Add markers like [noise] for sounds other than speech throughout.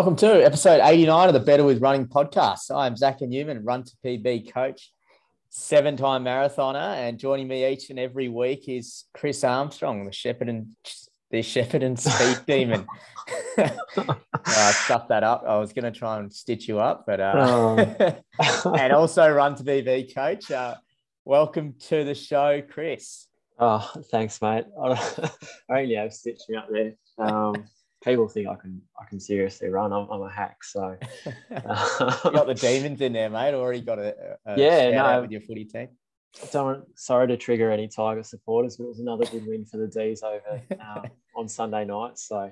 Welcome to episode 89 of the Better with Running podcast. I'm Zach Newman, Run to PB coach, seven time marathoner, and joining me each and every week is Chris Armstrong, the Shepherd and the Shepherd and Speed [laughs] Demon. [laughs] I stuffed that up. I was going to try and stitch you up, but uh, oh. [laughs] and also Run to PB coach. Uh, welcome to the show, Chris. Oh, thanks, mate. I only have stitched me up there. Um, people think I can I can seriously run. I'm, I'm a hack, so [laughs] got the [laughs] demons in there, mate. Already got a, a yeah, no, with your footy team. Don't sorry to trigger any Tiger supporters, but it was another good win for the D's over uh, [laughs] on Sunday night. So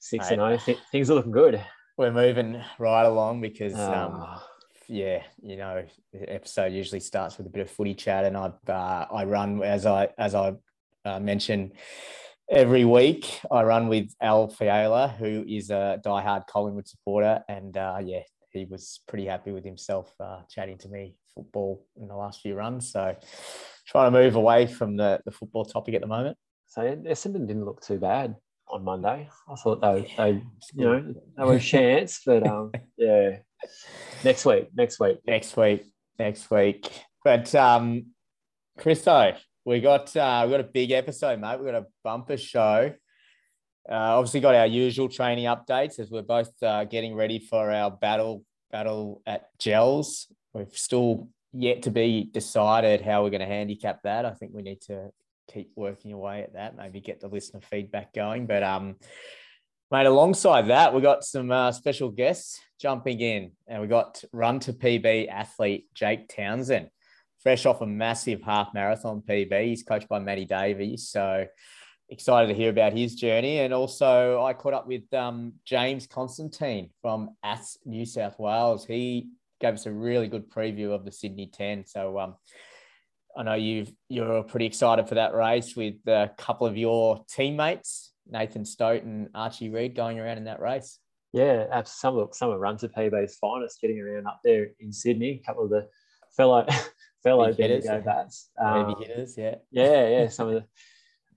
six and zero, oh, things are looking good. We're moving right along because. Um, ah. yeah, you know, the episode usually starts with a bit of footy chat, and I uh, I run as I as I uh, mentioned every week I run with Al Fiala, who is a diehard Collingwood supporter, and uh, yeah, he was pretty happy with himself uh, chatting to me football in the last few runs. So trying to move away from the, the football topic at the moment. So Essendon didn't look too bad on Monday. I thought they, they you know, they were a chance, but um, [laughs] yeah, next week, next week, next week, next week. But um, Christo, we got uh, we got a big episode, mate. We got a bumper show. Uh, obviously, got our usual training updates as we're both uh, getting ready for our battle battle at Gels. We've still yet to be decided how we're going to handicap that. I think we need to keep working away at that. Maybe get the listener feedback going. But um, mate, alongside that, we got some uh, special guests jumping in, and we got Run to PB athlete Jake Townsend fresh off a massive half marathon PB. He's coached by Matty Davies. So excited to hear about his journey. And also, I caught up with um, James Constantine from AS New South Wales. He gave us a really good preview of the Sydney 10. So um, I know you've you're pretty excited for that race with a couple of your teammates, Nathan Stote and Archie Reid, going around in that race. Yeah, some of some of Run to PB's finest getting around up there in Sydney. A couple of the fellow fellow hitters, go bats. Um, hitters, yeah. Yeah, yeah. Some of the,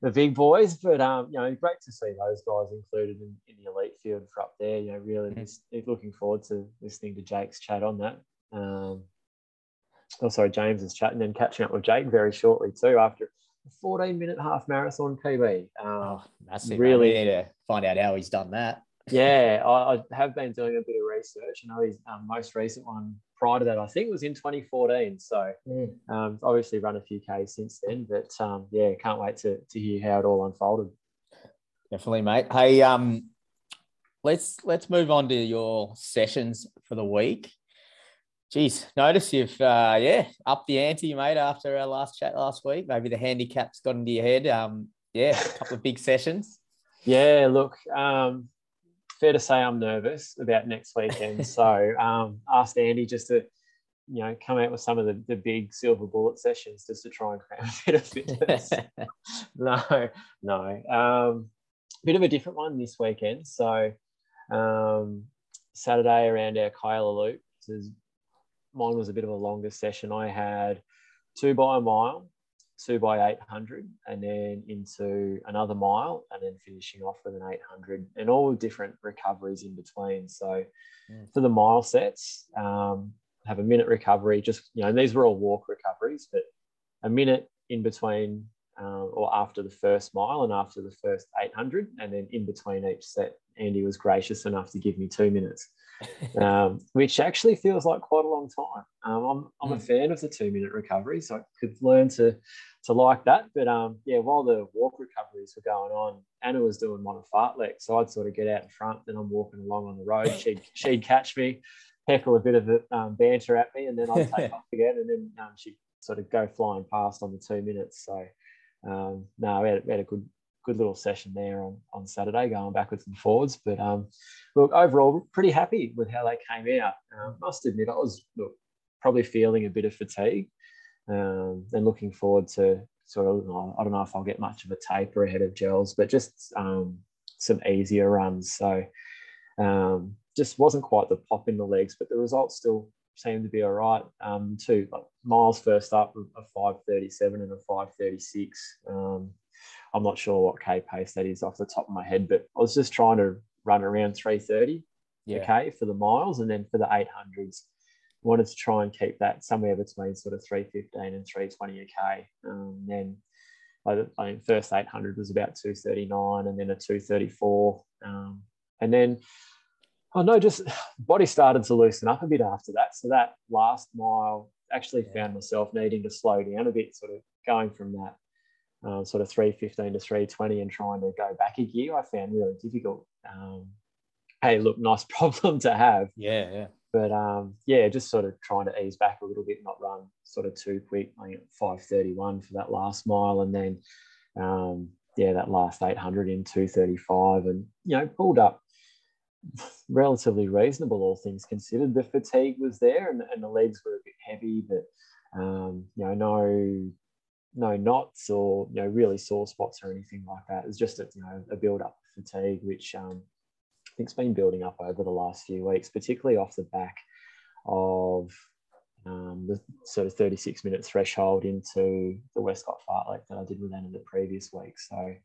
the big boys, but um, you know, great to see those guys included in, in the elite field for up there. You know, really mm. looking forward to listening to Jake's chat on that. Um, oh, sorry, James's chat, and then catching up with Jake very shortly too after a 14 minute half marathon PB. Um, oh, massive. Really need to find out how he's done that. yeah, I, I, have been doing a bit of research. I know his um, most recent one prior to that, I think, it was in 2014. So mm. um, obviously run a few Ks since then. But um, yeah, can't wait to, to hear how it all unfolded. Definitely, mate. Hey, um, let's let's move on to your sessions for the week. Geez, notice you've uh, yeah up the ante, mate. After our last chat last week, maybe the handicaps got into your head. Um, yeah, a couple of big sessions. [laughs] Yeah, look, um, fair to say I'm nervous about next weekend. [laughs] so um, asked Andy just to, you know, come out with some of the, the big silver bullet sessions just to try and cram [laughs] a bit of fitness. [laughs] no, no. Um, bit of a different one this weekend. So um, Saturday around our Kyla Loop, mine was a bit of a longer session. I had two by a mile, two by 800 and then into another mile and then finishing off with an 800 and all different recoveries in between so mm. for the mile sets um, have a minute recovery just you know these were all walk recoveries but a minute in between uh, or after the first mile and after the first 800 and then in between each set andy was gracious enough to give me two minutes um, which actually feels like quite a long time. Um, I'm, I'm mm. a hmm. fan of the two minute recovery, so I could learn to to like that. But um, yeah, while the walk recoveries were going on, Anna was doing one of fartlek, so I'd sort of get out in front, then I'm walking along on the road. She'd she'd catch me, heckle a bit of um, banter at me, and then I'd take [laughs] off again, and then um, she'd sort of go flying past on the two minutes. So um, no, we had, we had a good good little session there on, on Saturday, going backwards and forwards. But um, look, overall, pretty happy with how they came out. Um, must admit, I was look, probably feeling a bit of fatigue. um, and looking forward to sort of I don't know if I'll get much of a taper ahead of gels, but just um, some easier runs. So um, just wasn't quite the pop in the legs, but the results still seemed to be all right. Um, two like miles first up a 537 and a 536. Um, I'm not sure what K pace that is off the top of my head, but I was just trying to run around 330 yeah. K for the miles, and then for the 800s, wanted to try and keep that somewhere between sort of 315 and 320 a K. Um, then I, I think first 800 was about 239, and then a 234, um, and then oh no, just [sighs] body started to loosen up a bit after that. So that last mile actually yeah. found myself needing to slow down a bit, sort of going from that um, sort of 315 to 320 and trying to go back a gear, I found really difficult. Um, hey, look, nice [laughs] problem to have. Yeah, yeah. But um, yeah, just sort of trying to ease back a little bit, not run sort of too quick. I think 531 for that last mile, and then um, yeah, that last 800 in 235, and you know, pulled up [laughs] relatively reasonable, all things considered. The fatigue was there, and, and the legs were a bit heavy, but um, you know, no no knots or you know really sore spots or anything like that. It's just a you know a build up fatigue, which um, I think's been building up over the last few weeks, particularly off the back of um, the sort of 36 minute threshold into the Westcott fartlek that I did with Anna the previous week. So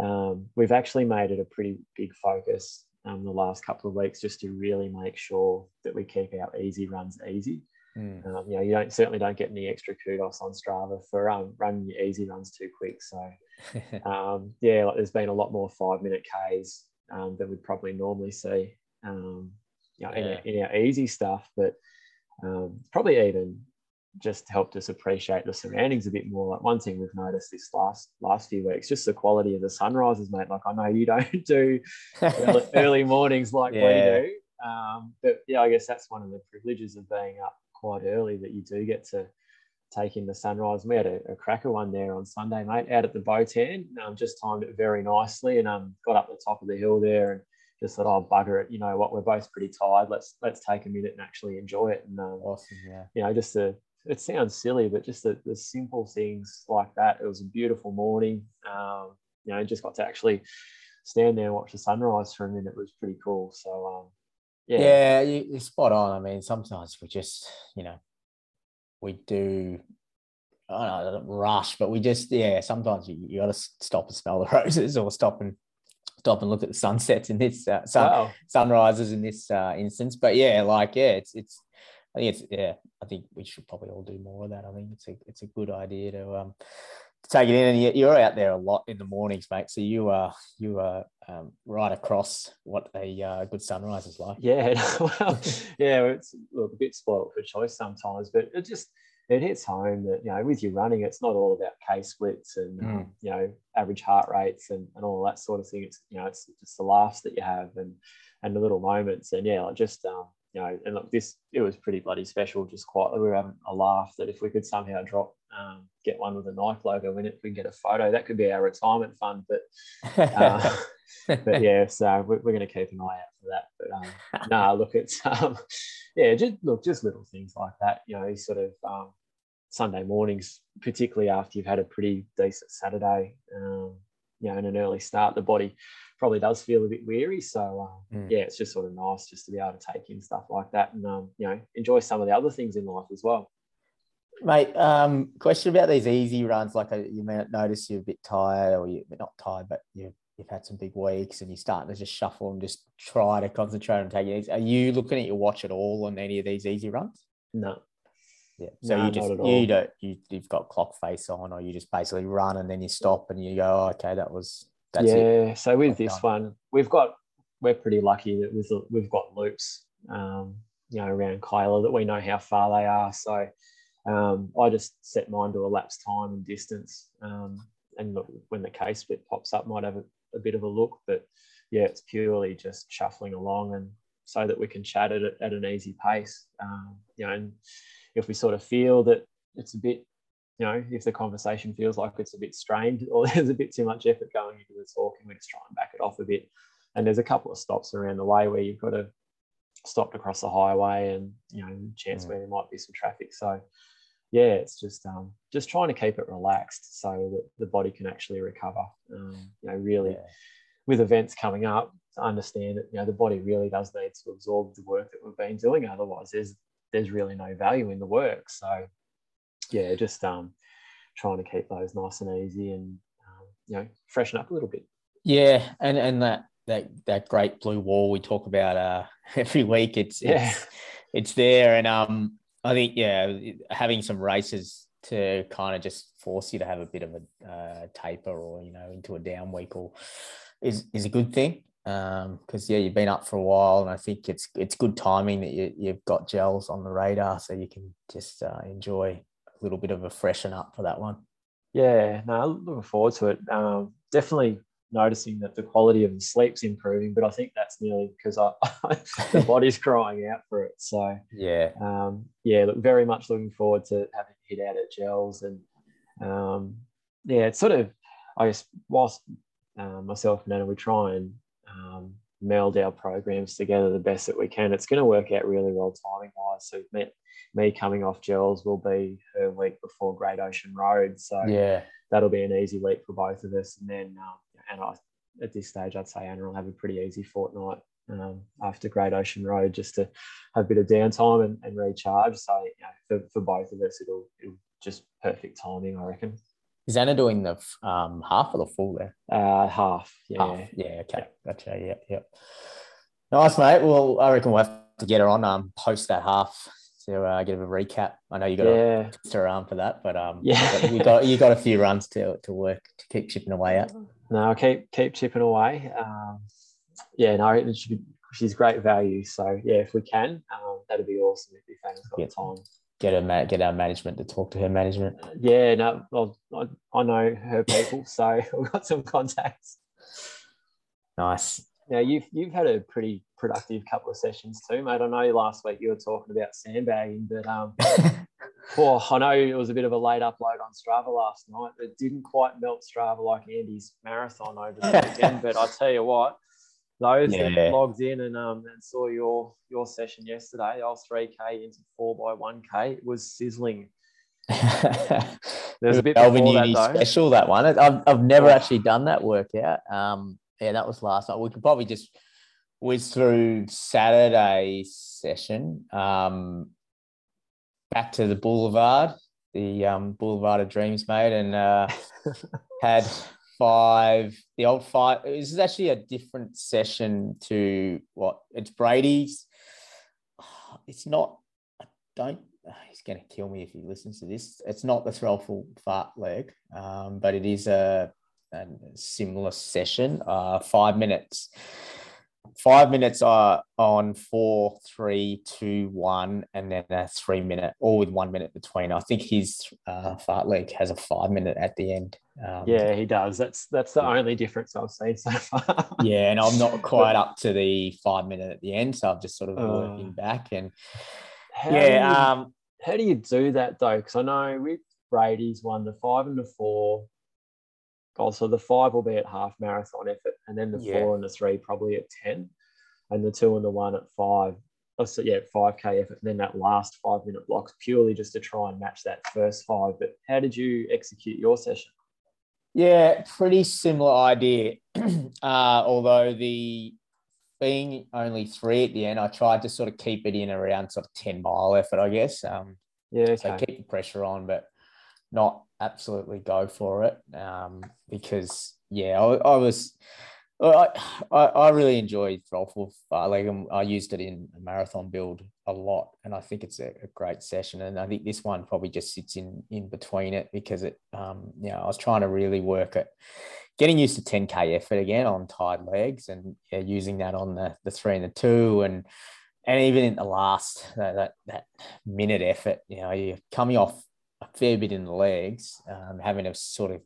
um, we've actually made it a pretty big focus um, the last couple of weeks just to really make sure that we keep our easy runs easy. Mm. Um, you know, you don't certainly don't get any extra kudos on Strava for um, running your easy runs too quick. So, [laughs] um, yeah, like there's been a lot more five minute Ks um, than we'd probably normally see. Um, you know, yeah. in, our, in, our, easy stuff, but um, probably even just helped us appreciate the surroundings a bit more. Like one thing we've noticed this last last few weeks, just the quality of the sunrises, mate. Like I know you [laughs] don't do early, [laughs] early mornings like yeah. we do, um, but yeah, I guess that's one of the privileges of being up quite early that you do get to take in the sunrise. We had a, a cracker one there on Sunday, mate, out at the Botan. Um, just timed it very nicely and um, got up the top of the hill there and just thought, oh bugger it, you know what, we're both pretty tired. Let's let's take a minute and actually enjoy it. And um, awesome, yeah. You know, just the it sounds silly, but just the, the simple things like that. It was a beautiful morning. Um, you know, just got to actually stand there and watch the sunrise for a minute. It was pretty cool. So um, yeah, yeah you, spot on. I mean, sometimes we just, you know, we do. I don't know, rush, but we just, yeah. Sometimes you, you got to stop and smell the [laughs] roses, or stop and stop and look at the sunsets in this uh, sun, wow. sunrises in this uh, instance. But yeah, like yeah, it's it's. I think it's yeah. I think we should probably all do more of that. I think it's a it's a good idea to um take it in, and you're out there a lot in the mornings, mate. So you are you are um, right across what a uh, good sunrise is like. Yeah, [laughs] well, yeah, it's look a bit spoiled for choice sometimes, but it just it hits home that you know with your running, it's not all about K splits and mm. um, you know average heart rates and, and all that sort of thing. It's you know it's just the laughs that you have and and the little moments and yeah, like just um, you know, and look, this it was pretty bloody special. Just quietly, we were having a laugh that if we could somehow drop, um, get one with a Nike logo in it, we can get a photo. That could be our retirement fund. But, [laughs] uh, [laughs] but yeah, so we're, we're going to keep an eye out for that. But um, no, [laughs] nah, look, it's um, yeah, just look, just little things like that. You know, sort of um, Sunday mornings, particularly after you've had a pretty decent Saturday. Um, you know, in an early start, the body probably does feel a bit weary. So um, mm. yeah, it's just sort of nice just to be able to take in stuff like that and um, you know enjoy some of the other things in life as well. Mate, um, question about these easy runs. Like uh, you may notice you're a bit tired, or you're not tired, but you've, you've had some big weeks, and you're starting to just shuffle and just try to concentrate on taking it. easy. Are you looking at your watch at all on any of these easy runs? No. Yeah. So no, you just you don't you you've got clock face on, or you just basically run and then you stop and you go, oh, okay, that was that's yeah. It. So with this done. one, we've got we're pretty lucky that we've we've got loops, um, you know, around Kyla that we know how far they are. So um, I just set mine to elapsed time and distance, um, and when the case bit pops up, might have a, a, bit of a look. But yeah, it's purely just shuffling along, and so that we can chat at, at an easy pace. Um, you know, and if we sort of feel that it's a bit you know, if the conversation feels like it's a bit strained or [laughs] there's a bit too much effort going into the talking, we just try and back it off a bit. And there's a couple of stops around the way where you've got to stop across the highway and, you know, chance mm. where there might be some traffic. So, yeah, it's just um, just trying to keep it relaxed so that the body can actually recover. Um, you know, really yeah. with events coming up, to understand that you know the body really does need to absorb the work that we've been doing. Otherwise, there's there's really no value in the work. So yeah, just um, trying to keep those nice and easy and um, you know freshen up a little bit. Yeah, and and that that that great blue wall we talk about uh, [laughs] every week. It's yeah. it's it's there, and um, I think yeah, having some races to kind of just force you to have a bit of a uh, taper or you know into a down week or is is a good thing because um, yeah, you've been up for a while, and I think it's it's good timing that you, you've got gels on the radar, so you can just uh, enjoy a little bit of a freshen up for that one. Yeah, no, looking forward to it. Um, definitely noticing that the quality of the sleep's improving, but I think that's nearly because I, [laughs] the [laughs] body's crying out for it. So yeah, um, yeah, look, very much looking forward to having hit out at gels and um, yeah, it's sort of I guess whilst uh, myself and Anna we try and um, meld our programs together the best that we can. It's going to work out really well timing wise. So me, me coming off gels will be her week before Great Ocean Road. So yeah, that'll be an easy week for both of us. And then um, and I, at this stage, I'd say Anna will have a pretty easy fortnight um, after Great Ocean Road just to have a bit of downtime and, and recharge. So you know, for, for both of us, it'll, it'll just perfect timing, I reckon. Is Anna doing the um, half or the full there? Uh, half. Yeah. Half. Yeah. Okay. Gotcha. Yeah. Yeah. Nice, mate. Well, I reckon we'll have to get her on um post that half to uh, get a recap. I know you got yeah. to arm for that, but um, yeah, you got you got a few runs to to work to keep chipping away at. No, keep keep chipping away. Um, yeah, no, it should be, she's great value. So yeah, if we can, um, that'd be awesome if Anna's got yeah. time get her, get our management to talk to her management. Yeah, no, well, I, I know her people, so [laughs] we've got some contacts. Nice. Now you've you've had a pretty productive couple of sessions too, mate. I know last week you were talking about sandbagging, but um, [laughs] well, I know it was a bit of a late upload on Strava last night. It didn't quite melt Strava like Andy's marathon over the weekend, [laughs] but I tell you what, those yeah. that logged in and um and saw your your session yesterday, I was three k into four by one k. It was sizzling. [laughs] There's a bit Melbourne Uni that, special that one. I've I've never oh. actually done that workout. Um, yeah, that was last night. We could probably just whiz through Saturday session. Um, back to the Boulevard, the um, Boulevard of Dreams, mate, and uh, [laughs] had five, the old five. This is actually a different session to what it's Brady's. [sighs] It's not, I don't, [sighs] he's going to kill me if he listens to this. It's not the throttle fartlek, um, but it is a, a similar session, uh, five minutes five minutes are on four, three, two, one, and then a three minute, all with one minute between. I think his uh, fartlek has a five minute at the end. Um, yeah, he does. That's that's the only difference I've seen so far. [laughs] yeah, and I'm not quite up to the five minute at the end, so I'm just sort of uh, working back. And yeah, do you, um, how do you do that though? Because I know with Brady's one, the five and the four goal. So the five will be at half marathon effort, and then the yeah. four and the three probably at 10, and the two and the one at five. Oh, so yeah, 5K effort, and then that last five minute blocks purely just to try and match that first five. But how did you execute your session? Yeah, pretty similar idea. [clears throat] uh, although the being only three at the end, I tried to sort of keep it in around sort of 10 mile effort, I guess. Um, yeah, okay. so keep the pressure on, but not absolutely go for it um, because yeah, I, I was I, I, I really enjoyed Throttle Like I used it in a marathon build a lot, and I think it's a, a, great session. And I think this one probably just sits in in between it because it, um, you know, I was trying to really work at getting used to 10k effort again on tied legs, and yeah, using that on the the three and the two, and and even in the last uh, that that minute effort, you know, you're coming off a fair bit in the legs, um, having to sort of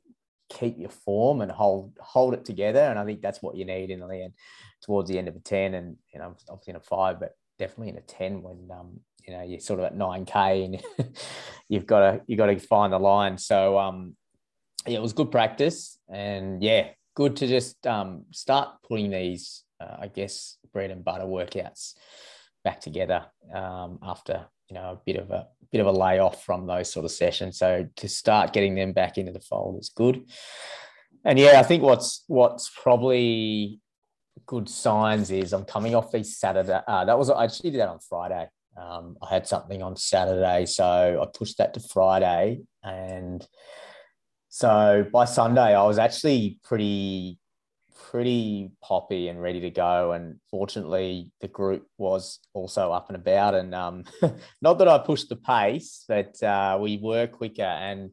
keep your form and hold hold it together. And I think that's what you need in the end towards the end of a 10 and you know obviously in a five, but definitely in a 10 when um, you know you're sort of at 9k and [laughs] you've got to you got to find the line. So um yeah, it was good practice and yeah, good to just um start putting these uh, I guess bread and butter workouts back together um after you know a bit of a bit of a layoff from those sort of sessions. So to start getting them back into the fold is good. And yeah, I think what's what's probably good signs is I'm coming off these Saturday. Uh, that was I actually did that on Friday. Um, I had something on Saturday, so I pushed that to Friday, and so by Sunday I was actually pretty pretty poppy and ready to go. And fortunately, the group was also up and about. And um, [laughs] not that I pushed the pace, but uh, we were quicker. And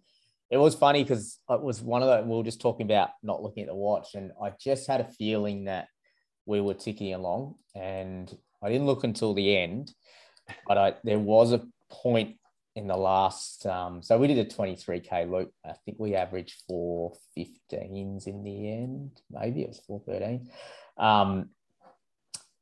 it was funny because it was one of the, we were just talking about not looking at the watch. And I just had a feeling that we were ticking along. And I didn't look until the end, but I, there was a point in the last um, so we did a 23k loop. I think we averaged 415s in the end. Maybe it was 413 um,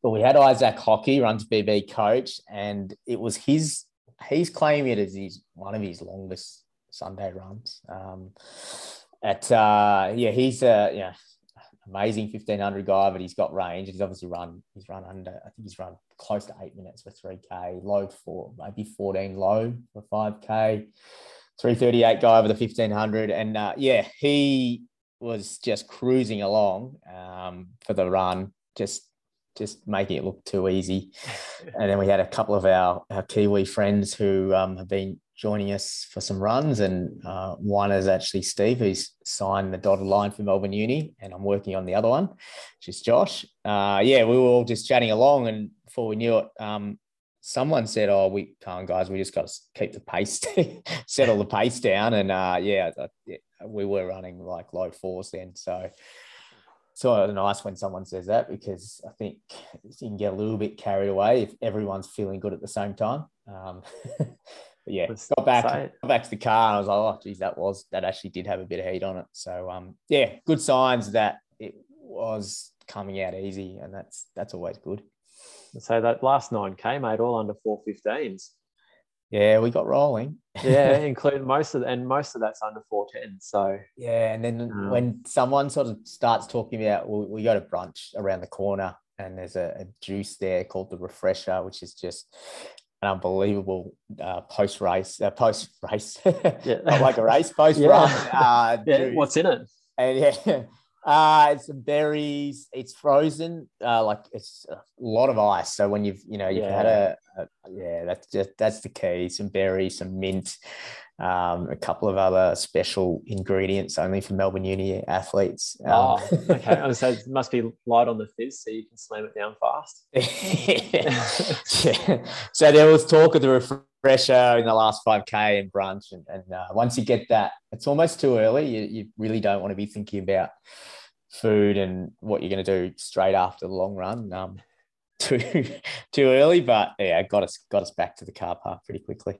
but we had isaac hockey runs bb coach and it was his he's claiming it as his one of his longest sunday runs. Um, at uh, yeah he's a yeah amazing 1500 guy, but he's got range. He's obviously run, he's run under, I think he's run close to eight minutes for 3K, low for maybe 14 low for 5K, 338 guy over the 1500. And uh, yeah, he was just cruising along um, for the run, just just making it look too easy. [laughs] And then we had a couple of our, our Kiwi friends who um, have been joining us for some runs. And uh, one is actually Steve, who's signed the dotted line for Melbourne Uni, and I'm working on the other one, which is Josh. Uh, yeah, we were all just chatting along, and before we knew it, um, someone said, "Oh, we can't, guys. We just got to keep the pace, [laughs] settle the pace down." And uh, yeah, we were running like low fours then, so. So nice when someone says that because I think you can get a little bit carried away if everyone's feeling good at the same time. Um, [laughs] But yeah, got back, got back to the car and I was like, oh, geez, that was that actually did have a bit of heat on it. So um, yeah, good signs that it was coming out easy, and that's that's always good. So that last nine k made all under four fifteens. Yeah, we got rolling. yeah, [laughs] including most of and most of that's under four ten. So yeah, and then um, when someone sort of starts talking about, well, we got a brunch around the corner, and there's a, a, juice there called the refresher which is just an unbelievable uh, post race, uh, post race, yeah. [laughs] not like a race, post yeah. run. Uh, yeah. What's in it? And yeah, [laughs] uh, it's some berries. It's frozen, uh, like it's a lot of ice. So when you've you know you've yeah. had a, a, yeah, that's just that's the key. Some berries, some mint, um, a couple of other special ingredients only for Melbourne Uni athletes. Um, oh, [laughs] okay. so it must be light on the fizz so you can slam it down fast. [laughs] yeah. So there was talk of the refresher in the last 5K and brunch. And, and uh, once you get that, it's almost too early. You, you really don't want to be thinking about food and what you're going to do straight after the long run. Um, [laughs] too too early, but yeah, got us got us back to the car park pretty quickly.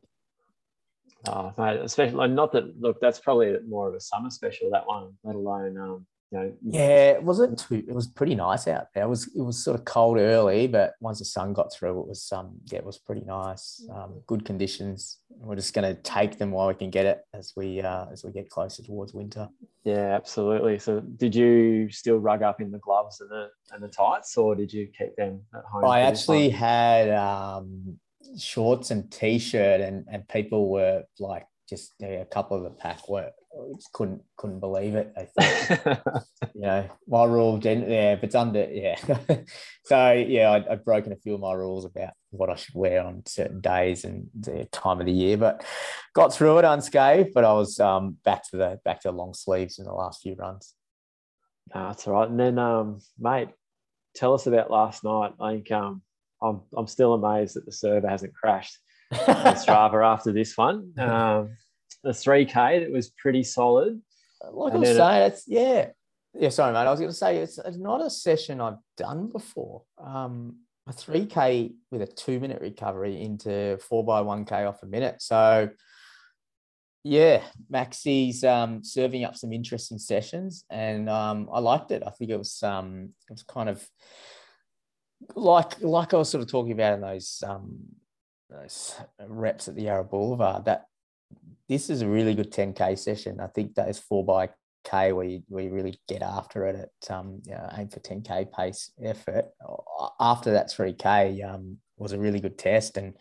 Oh, mate, especially not that. Look, that's probably more of a summer special. That one, let alone um, you know. Yeah, it wasn't too. It was pretty nice out there. It was it was sort of cold early, but once the sun got through, it was um yeah, it was pretty nice. Um, good conditions. We're just going to take them while we can get it as we uh, as we get closer towards winter. Yeah, absolutely. So, did you still rug up in the gloves and the and the tights, or did you keep them at home? I actually had um shorts and t-shirt and and people were like just you know, a couple of the pack were just couldn't couldn't believe it. I think [laughs] you know my rule, didn't yeah, if it's under, yeah. [laughs] so yeah, I'd, I'd, broken a few of my rules about what I should wear on certain days and the time of the year, but got through it unscathed. But I was um, back to the back to the long sleeves in the last few runs. No, that's all right. And then, um, mate, tell us about last night. I think um, I'm I'm still amazed that the server hasn't crashed on [laughs] Strava after this one. Um, the 3K that was pretty solid. Like and I was saying, it, it's yeah. Yeah, sorry, mate. I was going to say it's, it's not a session I've done before. Um, a 3K with a two minute recovery into four by 1K off a minute. So, yeah, Maxi's um, serving up some interesting sessions, and um, I liked it. I think it was um, it was kind of like like I was sort of talking about in those um, those reps at the Yarra Boulevard, that this is a really good 10k session. I think is four by k where you, where you really get after it at um, you know, aim for 10k pace effort. After that 3k um, was a really good test and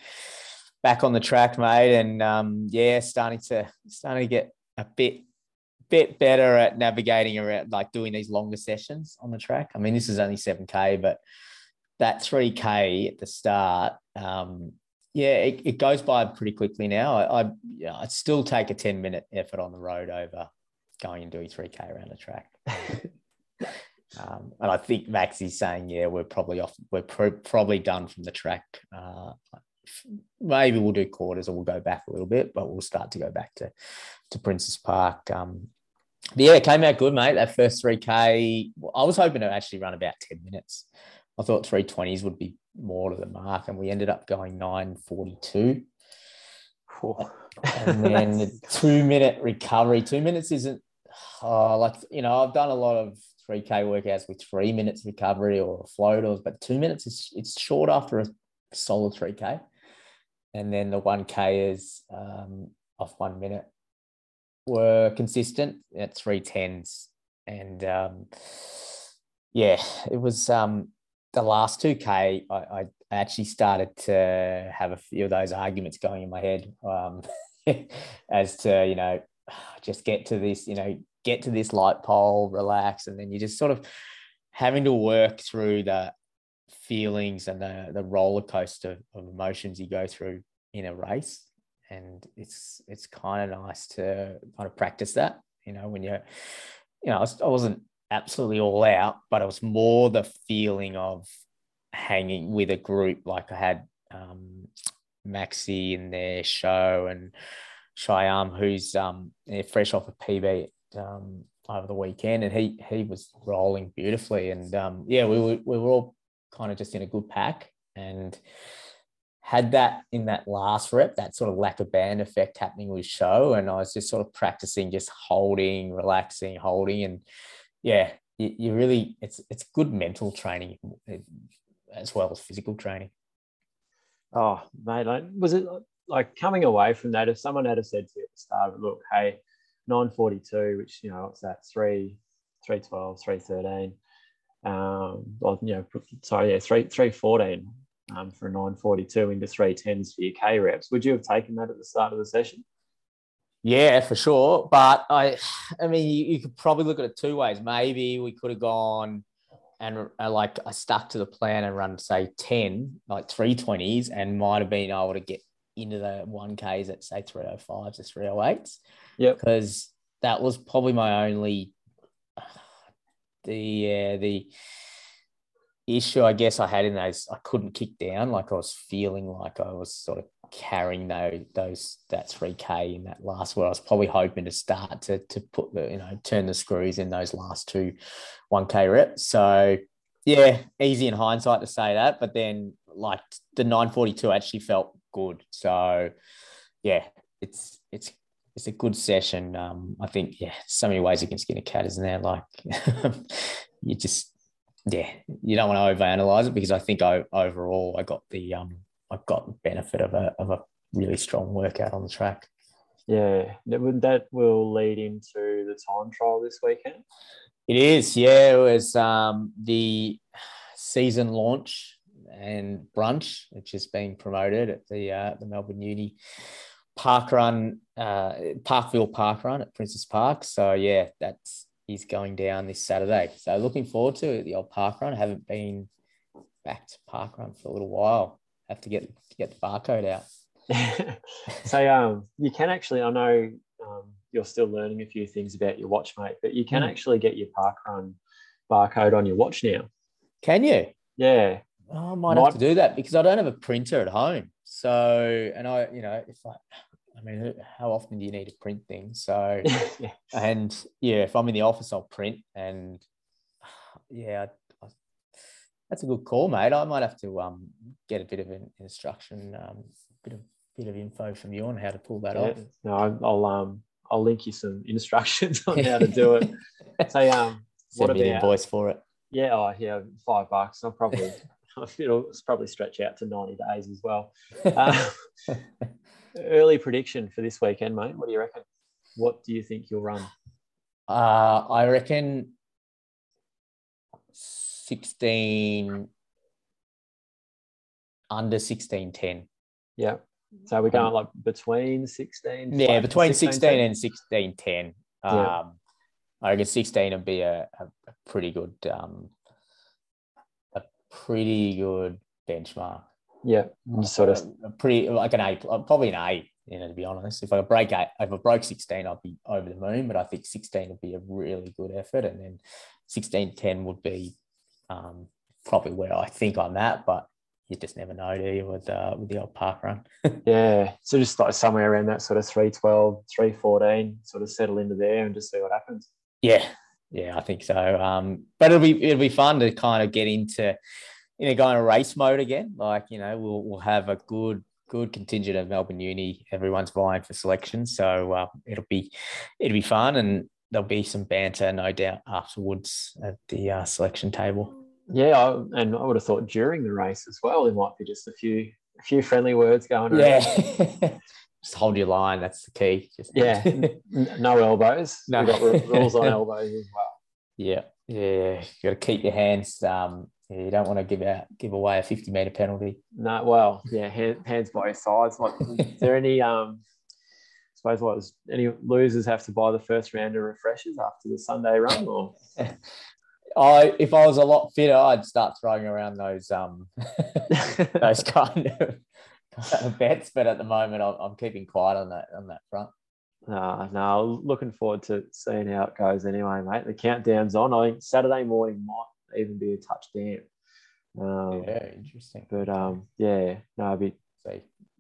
back on the track, mate, and um, yeah, starting to starting to get a bit bit better at navigating around, like doing these longer sessions on the track. I mean, this is only seven k, but that three k at the start, um, yeah, it, it, goes by pretty quickly now. I, I yeah, I'd still take a ten minute effort on the road over going and doing three k around the track. [laughs] Um, and I think Maxie's saying, yeah, we're probably off, we're pro- probably done from the track. Uh, maybe we'll do quarters or we'll go back a little bit, but we'll start to go back to, to Princes Park. Um, but yeah, it came out good, mate. That first 3K, I was hoping to actually run about 10 minutes. I thought 320s would be more to the mark, and we ended up going 942. and then the [laughs] two minute recovery. Two minutes isn't oh, like, you know, I've done a lot of 3K workouts with three minutes recovery or floaters, but two minutes is it's short after a solid 3K. And then the 1K is um, off one minute were consistent at 310s. And um, yeah, it was um, the last 2K, I, I, actually started to have a few of those arguments going in my head um, [laughs] as to, you know, [sighs] just get to this, you know, get to this light pole, relax, and then you just sort of having to work through the feelings and the, the roller coaster of emotions you go through in a race. And it's it's kind of nice to kind of practice that, you know, when you're, you know, I wasn't absolutely all out, but it was more the feeling of hanging with a group. Like I had um, Maxi in their show and Shyam, who's um, fresh off a PB um, over the weekend, and he he was rolling beautifully. And um, yeah, we were we were all kind of just in a good pack, and had that in that last rep, that sort of lack of band effect happening with show, and I was just sort of practicing, just holding, relaxing, holding, and yeah, you, you really it's it's good mental training as well as physical training. Oh, mate, like, was it like coming away from that? If someone had said to you at the start, look, hey, 942, which, you know, what's that? 3, 312, 313. Um, well, you know, sorry, yeah, 3, 314 um, for 942 into 310s for your K reps. Would you have taken that at the start of the session? Yeah, for sure. But I, I mean, you, you could probably look at it two ways. Maybe we could have gone and uh, like I stuck to the plan and run say 10, like 320s, and might have been able to get into the 1Ks at say 305s to 308s. Yeah. Because that was probably my only the uh, the issue I guess I had in those I couldn't kick down. Like I was feeling like I was sort of carrying those those that 3K in that last where I was probably hoping to start to to put the, you know, turn the screws in those last two 1K reps. So yeah, easy in hindsight to say that, but then like the 942 actually felt good. So yeah, it's it's it's a good session. Um, I think, yeah, so many ways you can skin a cat, isn't there? Like, [laughs] you just, yeah, you don't want to overanalyze it because I think I, overall I got the, um, benefit of a, of a really strong workout on the track. Yeah, that that will lead into the time trial this weekend. It is, yeah. It was um, the season launch and brunch, which is being promoted at the uh, the Melbourne Uni park run, uh, Parkville Park Run at Princes Park. So yeah, that's he's going down this Saturday. So looking forward to it, the old park run. I haven't been back to park run for a little while. Have to get get the barcode out. [laughs] so um, you can actually, I know um, you're still learning a few things about your watch, mate, but you can mm. actually get your Parkrun barcode on your watch now. Can you? Yeah. Oh, I might, might have to do that because I don't have a printer at home. So, and I, you know, if I, I mean, how often do you need to print things? So, [laughs] yeah. and yeah, if I'm in the office, I'll print. And [sighs] yeah, that's a good call, mate. I might have to um, get a bit of an instruction, um, bit of bit of info from you on how to pull that yeah. off. No, I'll um, I'll link you some instructions [laughs] on how to do it. [laughs] so, um, Send what me about, invoice for it? Yeah, oh yeah, five bucks. I'll probably [laughs] it'll probably stretch out to 90 days as well. Uh, early prediction for this weekend, mate. What do you reckon? What do you think you'll run? Uh, I reckon 16 under 16 10. Yeah. So we're going like between 16. Yeah, between 16, 16 and 16 10. Yeah. Um, I reckon 16 would be a, a, a pretty good um, a pretty good benchmark. Yeah, sort of. a, a pretty like an A, probably an A. You know, to be honest, if I break eight, if I broke 16, I'd be over the moon. But I think 16 would be a really good effort, and then 16 10 would be um, probably where I think I'm at. But you just never know, do you, with uh, with the old park run? [laughs] Yeah, so just like somewhere around that sort of 312, 314, sort of settle into there and just see what happens. Yeah, yeah, I think so. Um, but it'll be it'll be fun to kind of get into, you know, going into race mode again. Like you know, we'll we'll have a good good contingent of Melbourne Uni. Everyone's vying for selection, so uh, it'll be it'll be fun, and there'll be some banter, no doubt, afterwards at the uh, selection table. Yeah, I, and I would have thought during the race as well, there might be just a few a few friendly words going around. Yeah. [laughs] Just hold your line. That's the key. Just Yeah. [laughs] No elbows. No. We've got rules on [laughs] elbows as well. Yeah, yeah. You got to keep your hands. Um, yeah, you don't want to give out give away a fifty meter penalty. No, well, yeah, hand, hands both sides. Like, is there any um? I suppose what was any losers have to buy the first round of refreshers after the Sunday run, or [laughs] I if I was a lot fitter, I'd start throwing around those um [laughs] those [laughs] kind of, kind of bets. But at the moment, I'm, I'm keeping quiet on that on that front. no, no. Looking forward to seeing how it goes. Anyway, mate, the countdown's on. I think Saturday morning might even be a touch damp. Um, Yeah, interesting. But um, yeah, no, I'll be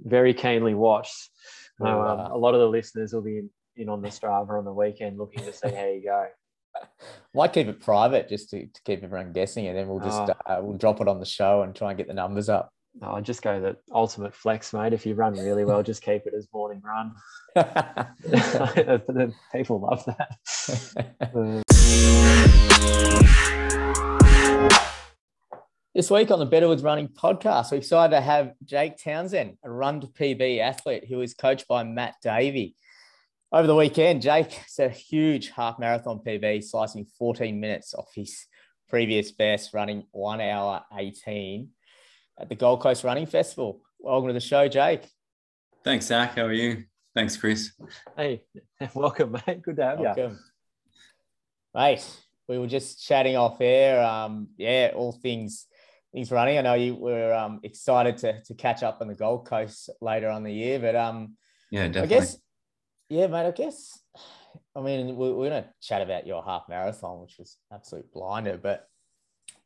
very keenly watched. No, Well, um, uh, a lot of the listeners will be in, in on the Strava on the weekend looking to see how you go. [laughs] might keep it private just to, to keep everyone guessing, and then we'll just Oh. uh, we'll drop it on the show and try and get the numbers up. I'll just go the ultimate flex, mate. If you run really well, just keep it as morning run. [laughs] [laughs] People love that. This week on the Better with Running podcast, we're excited to have Jake Townsend, a run to PB athlete who is coached by Matt Davey. Over the weekend, Jake set a huge half marathon PB, slicing 14 minutes off his previous best, running one hour 18 at the Gold Coast Running Festival. Welcome to the show, Jake. Thanks, Zach. How are you? Thanks, Chris. hey, [laughs] welcome, mate. Good to have you. Welcome. Mate, we were just chatting off air. Um, yeah, all things things running. I know you were um, excited to, to catch up on the Gold Coast later on the year, but um, Yeah, I guess, yeah, mate. I guess, I mean, we're, we're going to chat about your half marathon, which was absolute blinder, but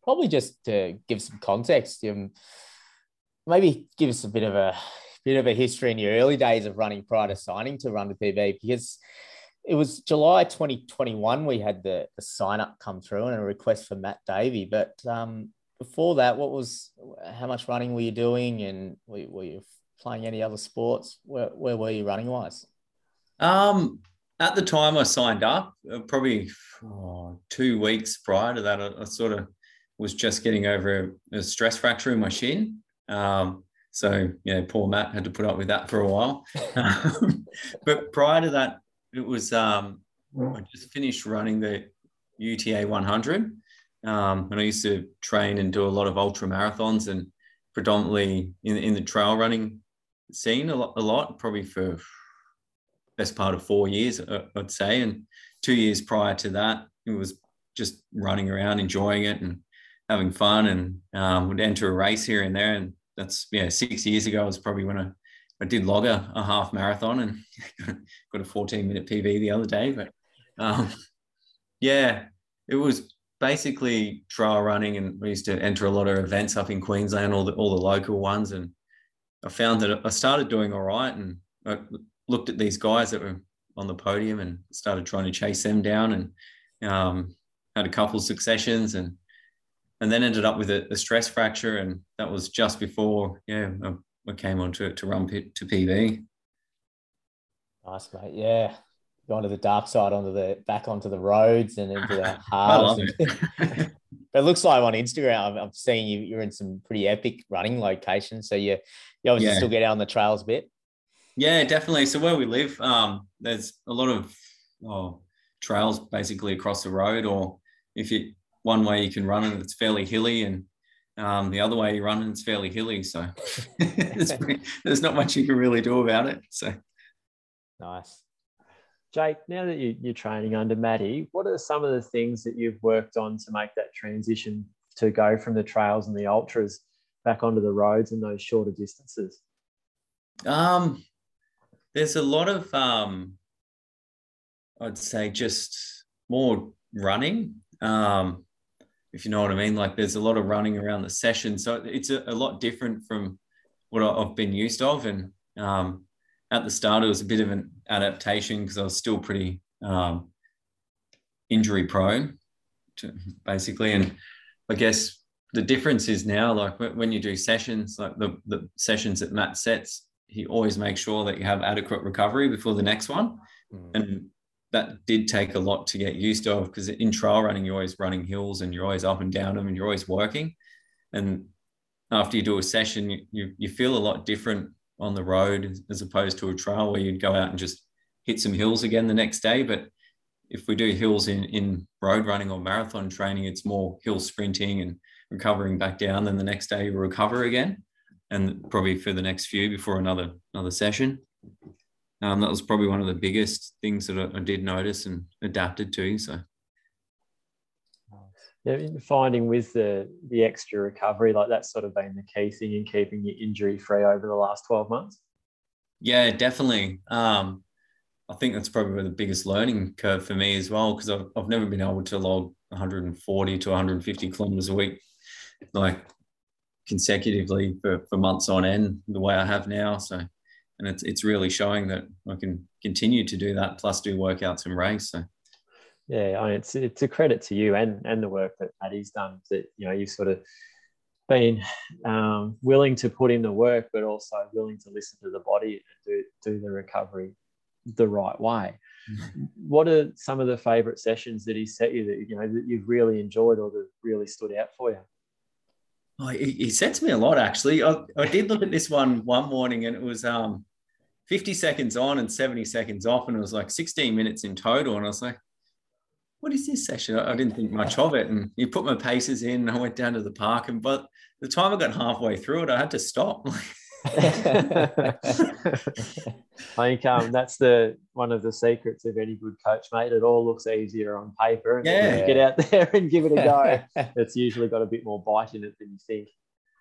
probably just to give some context, um, maybe give us a bit of a bit of a history in your early days of running prior to signing to Run to PB, because it was July 2021 we had the, the sign up come through and a request for Matt Davey, but um, before that, what was how much running were you doing, and were, were you playing any other sports? Where, where were you running wise? Um, at the time I signed up, uh, probably oh, two weeks prior to that, I, I sort of was just getting over a, a stress fracture in my shin. Um, so yeah, poor Matt had to put up with that for a while. [laughs] But prior to that, it was um, I just finished running the UTA 100, um, and I used to train and do a lot of ultra marathons and predominantly in in the trail running scene a lot, a lot probably for best part of four years, I'd say. And two years prior to that, it was just running around, enjoying it and having fun and um, would enter a race here and there. And that's, yeah, six years ago was probably when I, I did log a, a half marathon and [laughs] got a 14 minute PB the other day. But um, yeah, it was basically trail running and we used to enter a lot of events up in Queensland, all the, all the local ones. And I found that I started doing all right and I looked at these guys that were on the podium and started trying to chase them down and um, had a couple successions and and then ended up with a, a, stress fracture and that was just before yeah I, I came on to, to run pit, to PB. Nice, mate. Yeah. Going to the dark side, onto the back onto the roads and into the [laughs] halves. it. [laughs] But it looks like on Instagram, I'm, seeing you, you're in some pretty epic running locations. So you, you obviously Yeah. still get out on the trails a bit. Yeah, definitely. So where we live, um, there's a lot of oh, trails basically across the road, or if you one way you can run and it's fairly hilly, and Um, the other way you run, and it's fairly hilly, so [laughs] pretty, there's not much you can really do about it. So nice. Jake, now that you, you're training under Maddie, what are some of the things that you've worked on to make that transition to go from the trails and the ultras back onto the roads and those shorter distances? Um, there's a lot of, um, I'd say, just more running. Um, if you know what I mean. Like there's a lot of running around the session, so it's a, a lot different from what I've been used of. And um, at the start, it was a bit of an adaptation because I was still pretty um, injury prone, to, basically. And I guess the difference is now, like when you do sessions, like the, the sessions that Matt sets, he always makes sure that you have adequate recovery before the next one. Mm. And that did take a lot to get used to because in trail running, you're always running hills and you're always up and down them and you're always working. And after you do a session, you, you, you feel a lot different on the road as opposed to a trail where you'd go out and just hit some hills again the next day. But if we do hills in, in road running or marathon training, it's more hill sprinting and recovering back down. Then the next day you recover again and probably for the next few before another another session. Um, that was probably one of the biggest things that I, I did notice and adapted to. So, yeah, finding with the the extra recovery, like that's sort of been the key thing in keeping you injury free over the last twelve months. Yeah, definitely. Um, I think that's probably the biggest learning curve for me as well because I've, I've never been able to log 140 to 150 kilometers a week, like consecutively for, for months on end, the way I have now. So and it's it's really showing that I can continue to do that plus do workouts and race. So yeah, I mean, it's it's a credit to you and and the work that Maddie's done that you know you've sort of been um, willing to put in the work, but also willing to listen to the body and do do the recovery the right way. Mm-hmm. What are some of the favorite sessions that he set you that you know that you've really enjoyed or that really stood out for you? Oh, he, he sets me a lot actually. I, I did look at this one one morning and it was um 50 seconds on and 70 seconds off. And it was like 16 minutes in total. And I was like, what is this session? I didn't think much of it. And you put my paces in and I went down to the park. And but the time I got halfway through it, I had to stop. [laughs] I think um, that's the one of the secrets of any good coach, mate. It all looks easier on paper, and yeah. get out [laughs] there and give it a go. [laughs] it's usually got a bit more bite in it than you think.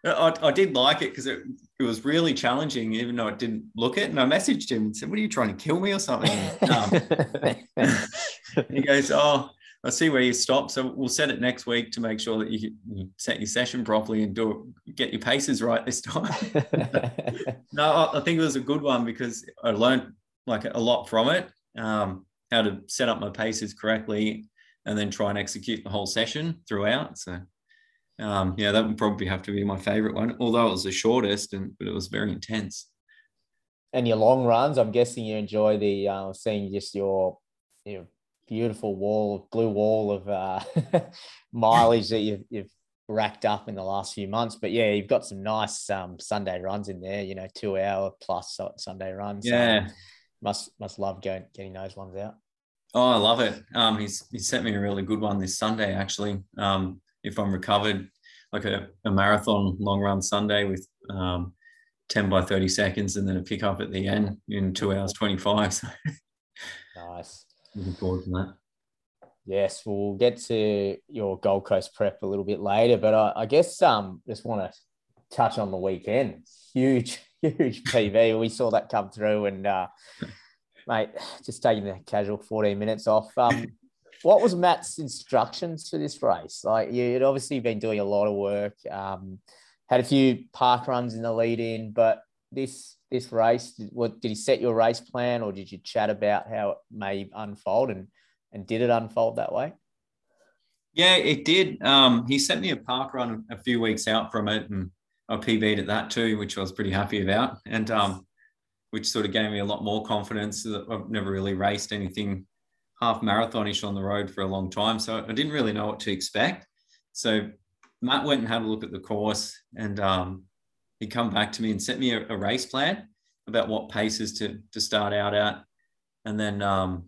I, I did like it because it, it was really challenging, even though it didn't look it. And I messaged him and said, What are you trying to kill me or something? [laughs] Um, [laughs] he goes, Oh, I see where you stop. So we'll set it next week to make sure that you, set your session properly and do it, get your paces right this time. [laughs] no, I, I, think it was a good one because I learned like a lot from it, um, how to set up my paces correctly and then try and execute the whole session throughout. So um, yeah, that would probably have to be my favorite one, although it was the shortest, and but it was very intense. And your long runs, I'm guessing you enjoy the uh, seeing just your your beautiful wall, blue wall of uh, [laughs] mileage that you've, you've racked up in the last few months. But yeah, you've got some nice um, Sunday runs in there. You know, two hour plus Sunday runs. Yeah, um, must must love going getting those ones out. Oh, I love it. Um, he's he sent me a really good one this Sunday actually. Um, if I'm recovered, like a, a marathon long run Sunday with um, 10 by 30 seconds and then a pickup at the end in two hours 25. So nice. [laughs] Looking forward to that. Yes, we'll get to your Gold Coast prep a little bit later, but I, I guess um just want to touch on the weekend. Huge, [laughs] huge PB. We saw that come through, and uh, mate, just taking the casual 14 minutes off. Um, what was Matt's instructions for this race? Like you'd obviously been doing a lot of work, um, had a few park runs in the lead in, but this this race, what did he set your race plan, or did you chat about how it may unfold, and and did it unfold that way? Yeah, it did. Um, he sent me a park run a few weeks out from it, and I PB'd at that too, which I was pretty happy about, and um, which sort of gave me a lot more confidence. That I've never really raced anything half marathonish on the road for a long time. So I didn't really know what to expect. So Matt went and had a look at the course and um, he come back to me and sent me a, a, race plan about what paces to, to start out at. And then, um,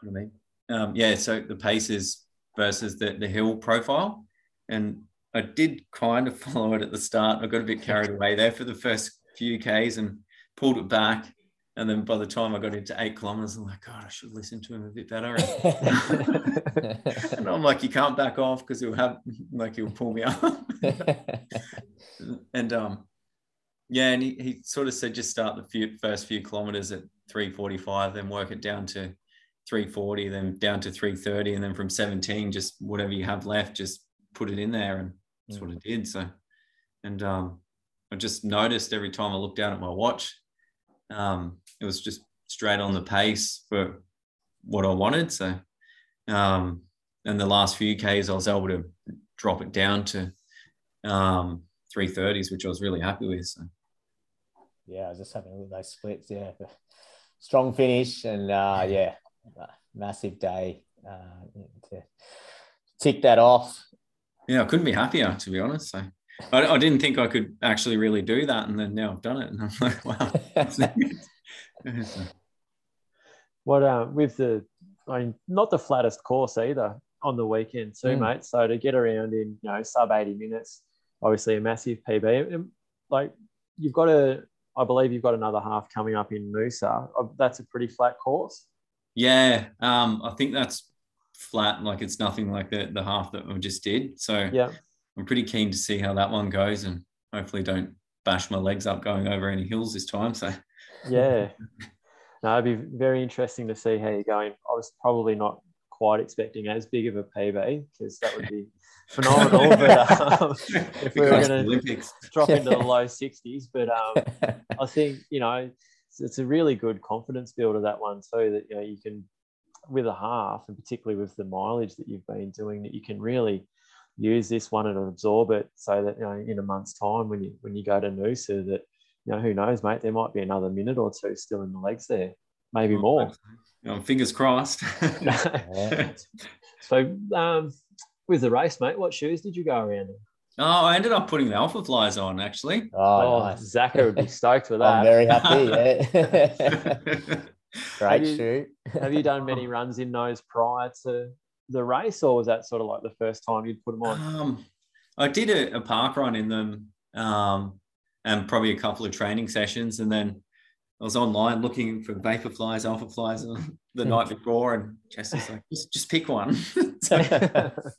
what do I mean? Um, yeah, so the paces versus the, the hill profile. And I did kind of [laughs] follow it at the start. I got a bit carried away there for the first few Ks and pulled it back. And then by the time I got into eight kilometers, I'm like, God, I should listen to him a bit better. [laughs] and I'm like, you can't back off because he'll have like he'll pull me [laughs] up. and um, yeah, and he, he sort of said just start the few, first few kilometers at 345, then work it down to 340, then down to 330, and then from 17, just whatever you have left, just put it in there. And that's mm. what I did. So, and um, I just noticed every time I looked down at my watch, um, it was just straight on the pace for what I wanted. So, um, and the last few Ks, I was able to drop it down to um, 330s, which I was really happy with. So, yeah, I was just having a look at those splits. Yeah, strong finish, and uh, yeah, massive day uh, to tick that off. Yeah, I couldn't be happier to be honest. So I, I, didn't think I could actually really do that, and then now I've done it, and I'm like, wow. [laughs] [laughs] what uh, with the, I mean, not the flattest course either on the weekend too, mm. mate. So to get around in you know sub eighty minutes, obviously a massive PB. Like you've got a, I believe you've got another half coming up in Noosa. Uh, that's a pretty flat course. Yeah, um, I think that's flat. Like it's nothing like the the half that we just did. So yeah, I'm pretty keen to see how that one goes and hopefully don't bash my legs up going over any hills this time. So yeah. [laughs] No, it'd be very interesting to see how you're going. I was probably not quite expecting as big of a PB because that would be [laughs] phenomenal. but um, [laughs] if we were going to drop into the low 60s, but um, I think you know it's, it's, a really good confidence builder that one too. That you know you can with a half, and particularly with the mileage that you've been doing, that you can really use this one and absorb it so that you know in a month's time when you when you go to Noosa that you know who knows mate there might be another minute or two still in the legs there maybe oh, more oh, fingers crossed [laughs] [laughs] so um, with the race mate what shoes did you go around in Oh, I ended up putting the Alphaflys on actually. Oh, oh nice. Zaka would be stoked with [laughs] that. I'm very happy. Yeah. Great have shoe. have you done many runs in those prior to the race, or was that sort of like the first time you'd put them on? Um, I did a, a, park run in them, um, and probably a couple of training sessions, and then I was online looking for Vaporflys, alpha flies the night before, and was like, just, just pick one. [laughs] so [laughs]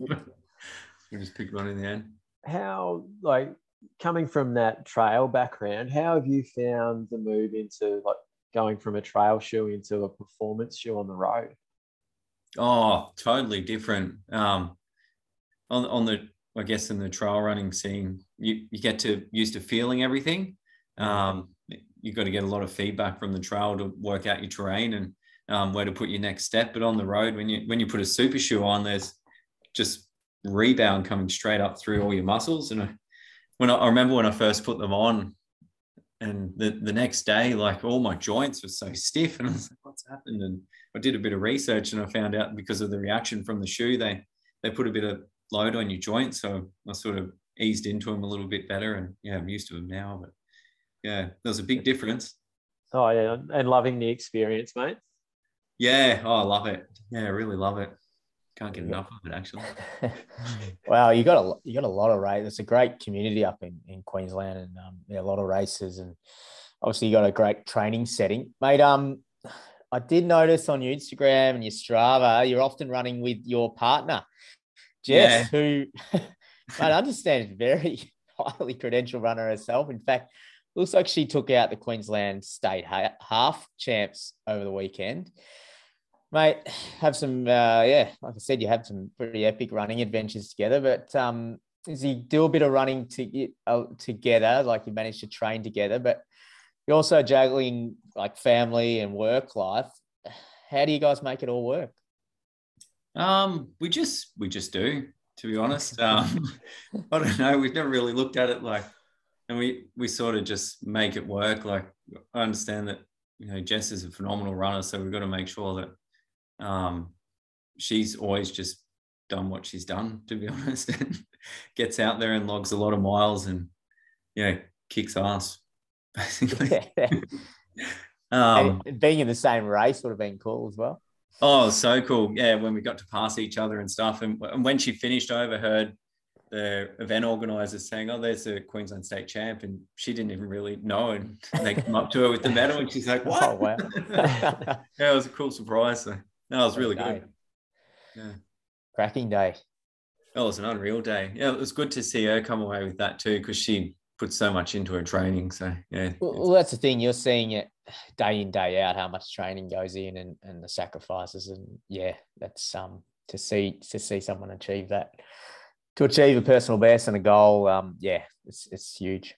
we just picked one in the end. How like coming from that trail background, how have you found the move into like going from a trail shoe into a performance shoe on the road? Oh, totally different. Um, on on the I guess in the trail running scene, you, you get to used to feeling everything. Um, you've got to get a lot of feedback from the trail to work out your terrain and um, where to put your next step. But on the road, when you when you put a super shoe on, there's just rebound coming straight up through all your muscles. And I, when I, I remember when I first put them on, and the, the next day, like all my joints were so stiff, and I was like, "What's happened?" And I did a bit of research, and I found out because of the reaction from the shoe, they they put a bit of load on your joints. So I sort of eased into them a little bit better, and yeah, I'm used to them now. But yeah, there's a big difference. Oh yeah, and loving the experience, mate. Yeah, oh, I love it. Yeah, I really love it. Can't get enough of it, actually. [laughs] wow, you got a you got a lot of race. It's a great community up in, in Queensland, and um, yeah, a lot of races, and obviously you got a great training setting, mate. Um, I did notice on your Instagram and your Strava, you're often running with your partner, Jess, yeah. who [laughs] I understand is very [laughs] highly credentialed runner herself. In fact, looks like she took out the Queensland State half champs over the weekend mate, have some, uh, yeah, like I said, you have some pretty epic running adventures together. But um, as you do a bit of running to, uh, together, like you managed to train together, but you're also juggling like family and work life. How do you guys make it all work? Um, we just we just do, to be honest. Um, [laughs] [laughs] I don't know. We've never really looked at it like, and we we sort of just make it work. Like I understand that you know Jess is a phenomenal runner, so we've got to make sure that um, she's always just done what she's done, to be [laughs] honest, and gets out there and logs a lot of miles and yeah, kicks ass, basically. um, being in the same race would have been cool as well. Oh, so cool. Yeah, when we got to pass each other and stuff. And, and when she finished, I overheard the event organizers saying, "Oh, there's a Queensland state champ," and she didn't even really know, and they come up to her with the medal, and she's like, "What?" Oh, wow. [laughs] yeah, it was a cool surprise. So no, it was really good. Yeah. Cracking day. Oh, it was an unreal day. Yeah, it was good to see her come away with that too, because she put so much into her training. So yeah, Well, well, that's the thing. You're seeing it day in, day out, how much training goes in and, and the sacrifices. And yeah, that's um to see to see someone achieve that, to achieve a personal best and a goal. Um, yeah, it's it's huge.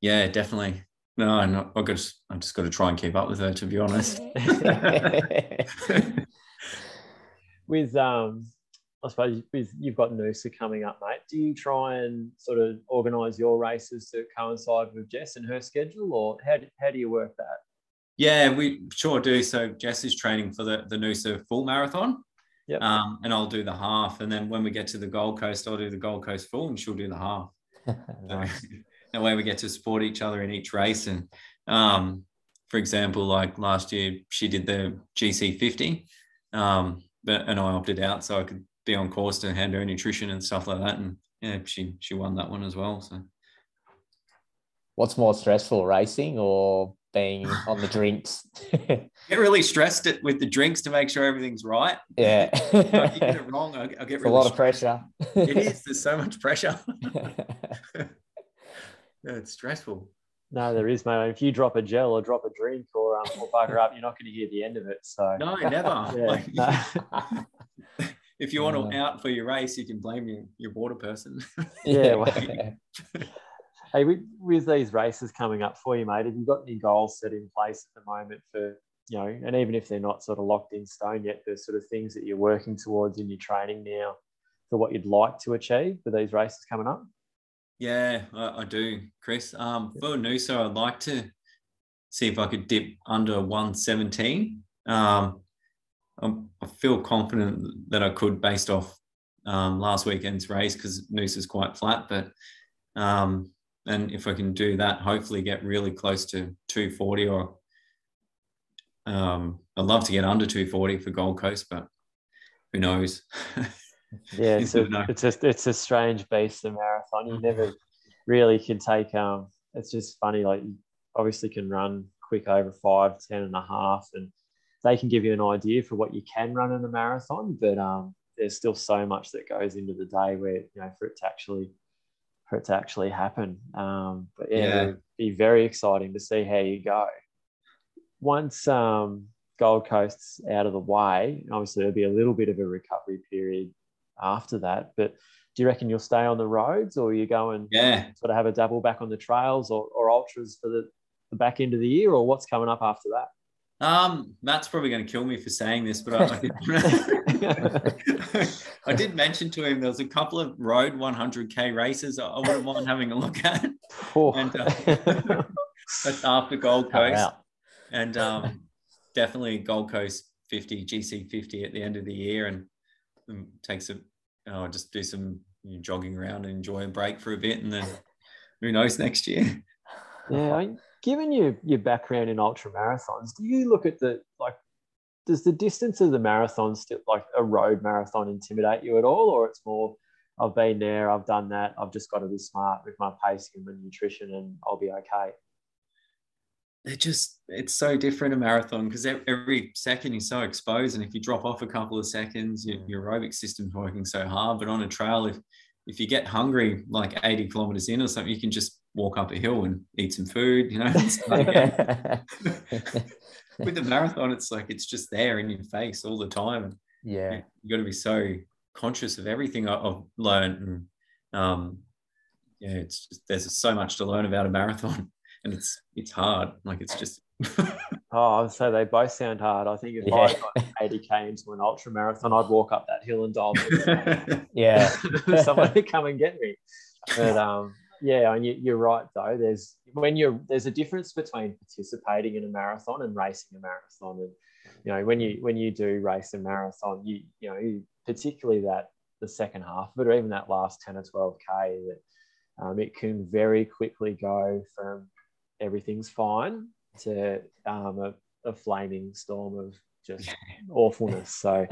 yeah, definitely. No, I'm not, I've got I've just got to try and keep up with her, to be honest. [laughs] [laughs] with um I suppose with you've got Noosa coming up, mate. Do you try and sort of organise your races to coincide with Jess and her schedule, or how do, how do you work that? Yeah, we sure do. So Jess is training for the the Noosa full marathon. Yep. Um, and I'll do the half, and then when we get to the Gold Coast, I'll do the Gold Coast full, and she'll do the half. [laughs] nice. [laughs] that way we get to support each other in each race. And um, for example, like last year, she did the GC 50, um, but and I opted out so I could be on course to hand her nutrition and stuff like that. And yeah, she she won that one as well. So What's more stressful, racing or being on the drinks? [laughs] get really stressed it with the drinks to make sure everything's right. yeah, If you get it [laughs] wrong, I, I get it's a really lot of pressure. It is. [laughs] There's so much pressure. yeah, it's stressful. No, there is, mate. If you drop a gel or drop a drink or um, or bugger up, you're not going to hear the end of it. So No, never. Yeah, Like, no. if you want to out for your race, you can blame your, your water person. Yeah, well- Hey, with, with these races coming up for you, mate, have you got any goals set in place at the moment for, you know, and even if they're not sort of locked in stone yet, there's sort of things that you're working towards in your training now for what you'd like to achieve for these races coming up? Yeah, I, I do, Chris. Um, for Noosa, I'd like to see if I could dip under 117. Um, I feel confident that I could based off um, last weekend's race because Noosa's quite flat. But um, and if I can do that, hopefully get really close to 240 or um, I'd love to get under 240 for Gold Coast, but who knows? [laughs] Yeah, it's a, know. it's a it's a strange beast, the marathon. You never really can take um. It's just funny, like you obviously can run quick over five, ten and a half, and they can give you an idea for what you can run in a marathon. But um, there's still so much that goes into the day where you know for it to actually for it to actually happen. Um, but yeah, Yeah. it'll be very exciting to see how you go. Once um, Gold Coast's out of the way, obviously there'll be a little bit of a recovery period after that. But do you reckon you'll stay on the roads or you go and yeah, sort of have a double back on the trails or, or ultras for the, the back end of the year or what's coming up after that? Um, Matt's probably going to kill me for saying this, but I, I, did, [laughs] [laughs] [laughs] I did mention to him there was a couple of road 100k races I wouldn't mind having a look at. Oh. And uh, [laughs] that's after Gold Coast, and um, definitely Gold Coast 50 GC 50 at the end of the year, and um, take some, oh, just do some you know, jogging around and enjoy a break for a bit, and then who knows next year. Yeah, I mean, given your your background in ultra marathons, do you look at the like? Does the distance of the marathon still like a road marathon intimidate you at all, or it's more? I've been there, I've done that. I've just got to be smart with my pacing and my nutrition, and I'll be okay. it just it's so different a marathon because every second you're so exposed and if you drop off a couple of seconds your, your aerobic system's working so hard but on a trail if if you get hungry like 80 kilometers in or something you can just walk up a hill and eat some food you know [laughs] [laughs] with the marathon it's like it's just there in your face all the time and yeah. you got to be so conscious of everything I- I've learned and um yeah it's just there's so much to learn about a marathon [laughs] and it's it's hard like it's just Oh, so they both sound hard. I think if Yeah. I got 80k into an ultra marathon, I'd walk up that hill and dial Yeah. someone to come and get me. But um, yeah, and you, you're right though. There's when you're there's a difference between participating in a marathon and racing a marathon. And you know when you when you do race a marathon, you you know you, particularly that the second half of it, or even that last 10 or 12k, that um, it can very quickly go from everything's fine to um, a, a flaming storm of just [laughs] awfulness. So,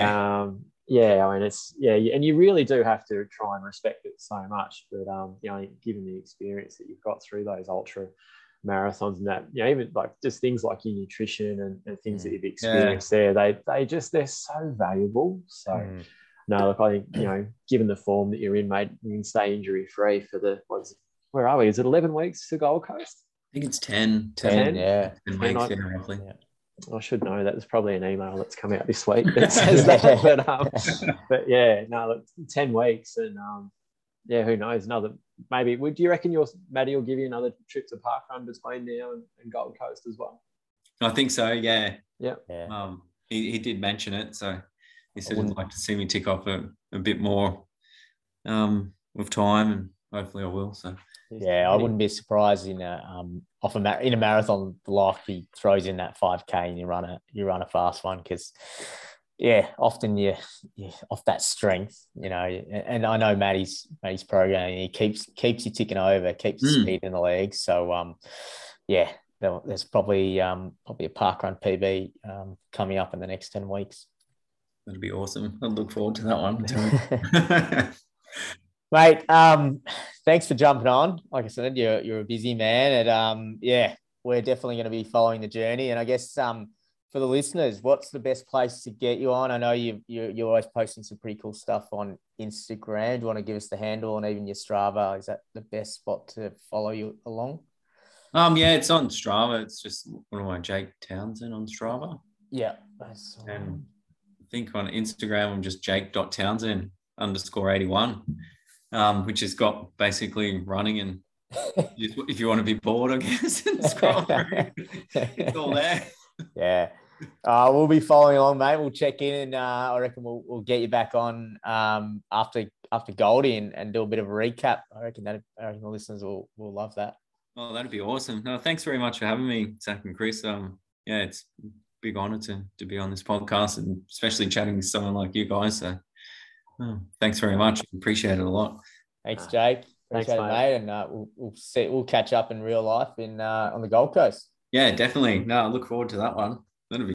um, yeah, I mean, it's yeah, and you really do have to try and respect it so much. But um, you know, given the experience that you've got through those ultra marathons and that, you know, even like just things like your nutrition and, and things that mm. you've experienced yeah. there, they they just they're so valuable. So. Mm. No, look, I think you know, given the form that you're in, mate, you can stay injury free for the what's where are we? Is it 11 weeks to Gold Coast? I think it's 10. 10, 10 yeah. 10 weeks, yeah, roughly. Yeah. I should know that. There's probably an email that's come out this week that says that. [laughs] But, um, but yeah, no, look, 10 weeks. And um, yeah, who knows? Another, maybe, would you reckon your Maddie will give you another trip to Park Parkrun between now and, and, Gold Coast as well? I think so, yeah. Yeah. yeah. Um, he, he did mention it. So he said he'd like to see me tick off a, a bit more um, with time and hopefully I will. So yeah, I wouldn't be surprised in a um off a mar- in a marathon life he throws in that five k and you run a you run a fast one because yeah, often you, you off that strength, you know, and I know Maddie's Maddie's programming, he keeps keeps you ticking over, keeps mm. speed in the legs. So um, yeah, there's probably um probably a park run PB um coming up in the next ten weeks. That'd be awesome. I look forward to that one. [laughs] [laughs] Mate, um, thanks for jumping on. Like I said, you're you're a busy man, and um, yeah, we're definitely going to be following the journey. And I guess um, for the listeners, what's the best place to get you on? I know you you you're always posting some pretty cool stuff on Instagram. Do you want to give us the handle and even your Strava? Is that the best spot to follow you along? Um, yeah, it's on Strava. It's just one of my Jake Townsend on Strava. Yeah, and I think on Instagram I'm just Jake.Townsend underscore 81 um, which has got basically running and if you want to be bored, I guess, and scroll through, it's all there. [laughs] Yeah. Uh, we'll be following along, mate. We'll check in, and uh, I reckon we'll, we'll get you back on um, after after Goldie and, and do a bit of a recap. I reckon that I reckon the listeners will will love that. Oh, that'd be awesome. No, thanks very much for having me, Zach and Chris. Um, yeah, it's a big honor to to be on this podcast and especially chatting with someone like you guys. So Oh, thanks very much. Appreciate it a lot. Thanks, Jake. Appreciate thanks, it, mate. And uh, we'll, we'll see. We'll catch up in real life in uh, on the Gold Coast. Yeah, definitely. No, I look forward to that one. That'll be.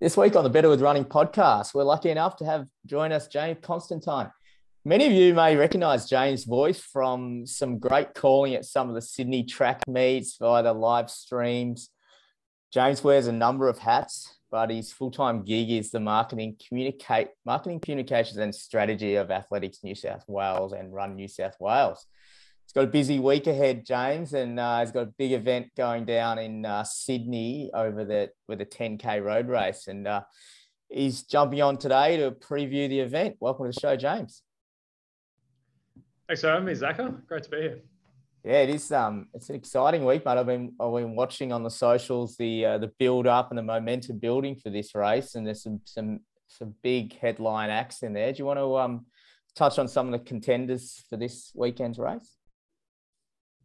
This week on the Better with Running podcast, we're lucky enough to have join us James Constantine. Many of you may recognize James' voice from some great calling at some of the Sydney track meets via the live streams. James wears a number of hats, but his full-time gig is the marketing communicate marketing communications and strategy of Athletics New South Wales and Run New South Wales. He's got a busy week ahead, James, and uh, he's got a big event going down in uh, Sydney over the with a 10k road race, and uh, he's jumping on today to preview the event. Welcome to the show, James. Thanks for having me, Zaka. Great to be here. Yeah, it is. Um, it's an exciting week, mate. I've been I've been watching on the socials the uh, the build up and the momentum building for this race, and there's some some some big headline acts in there. Do you want to um touch on some of the contenders for this weekend's race?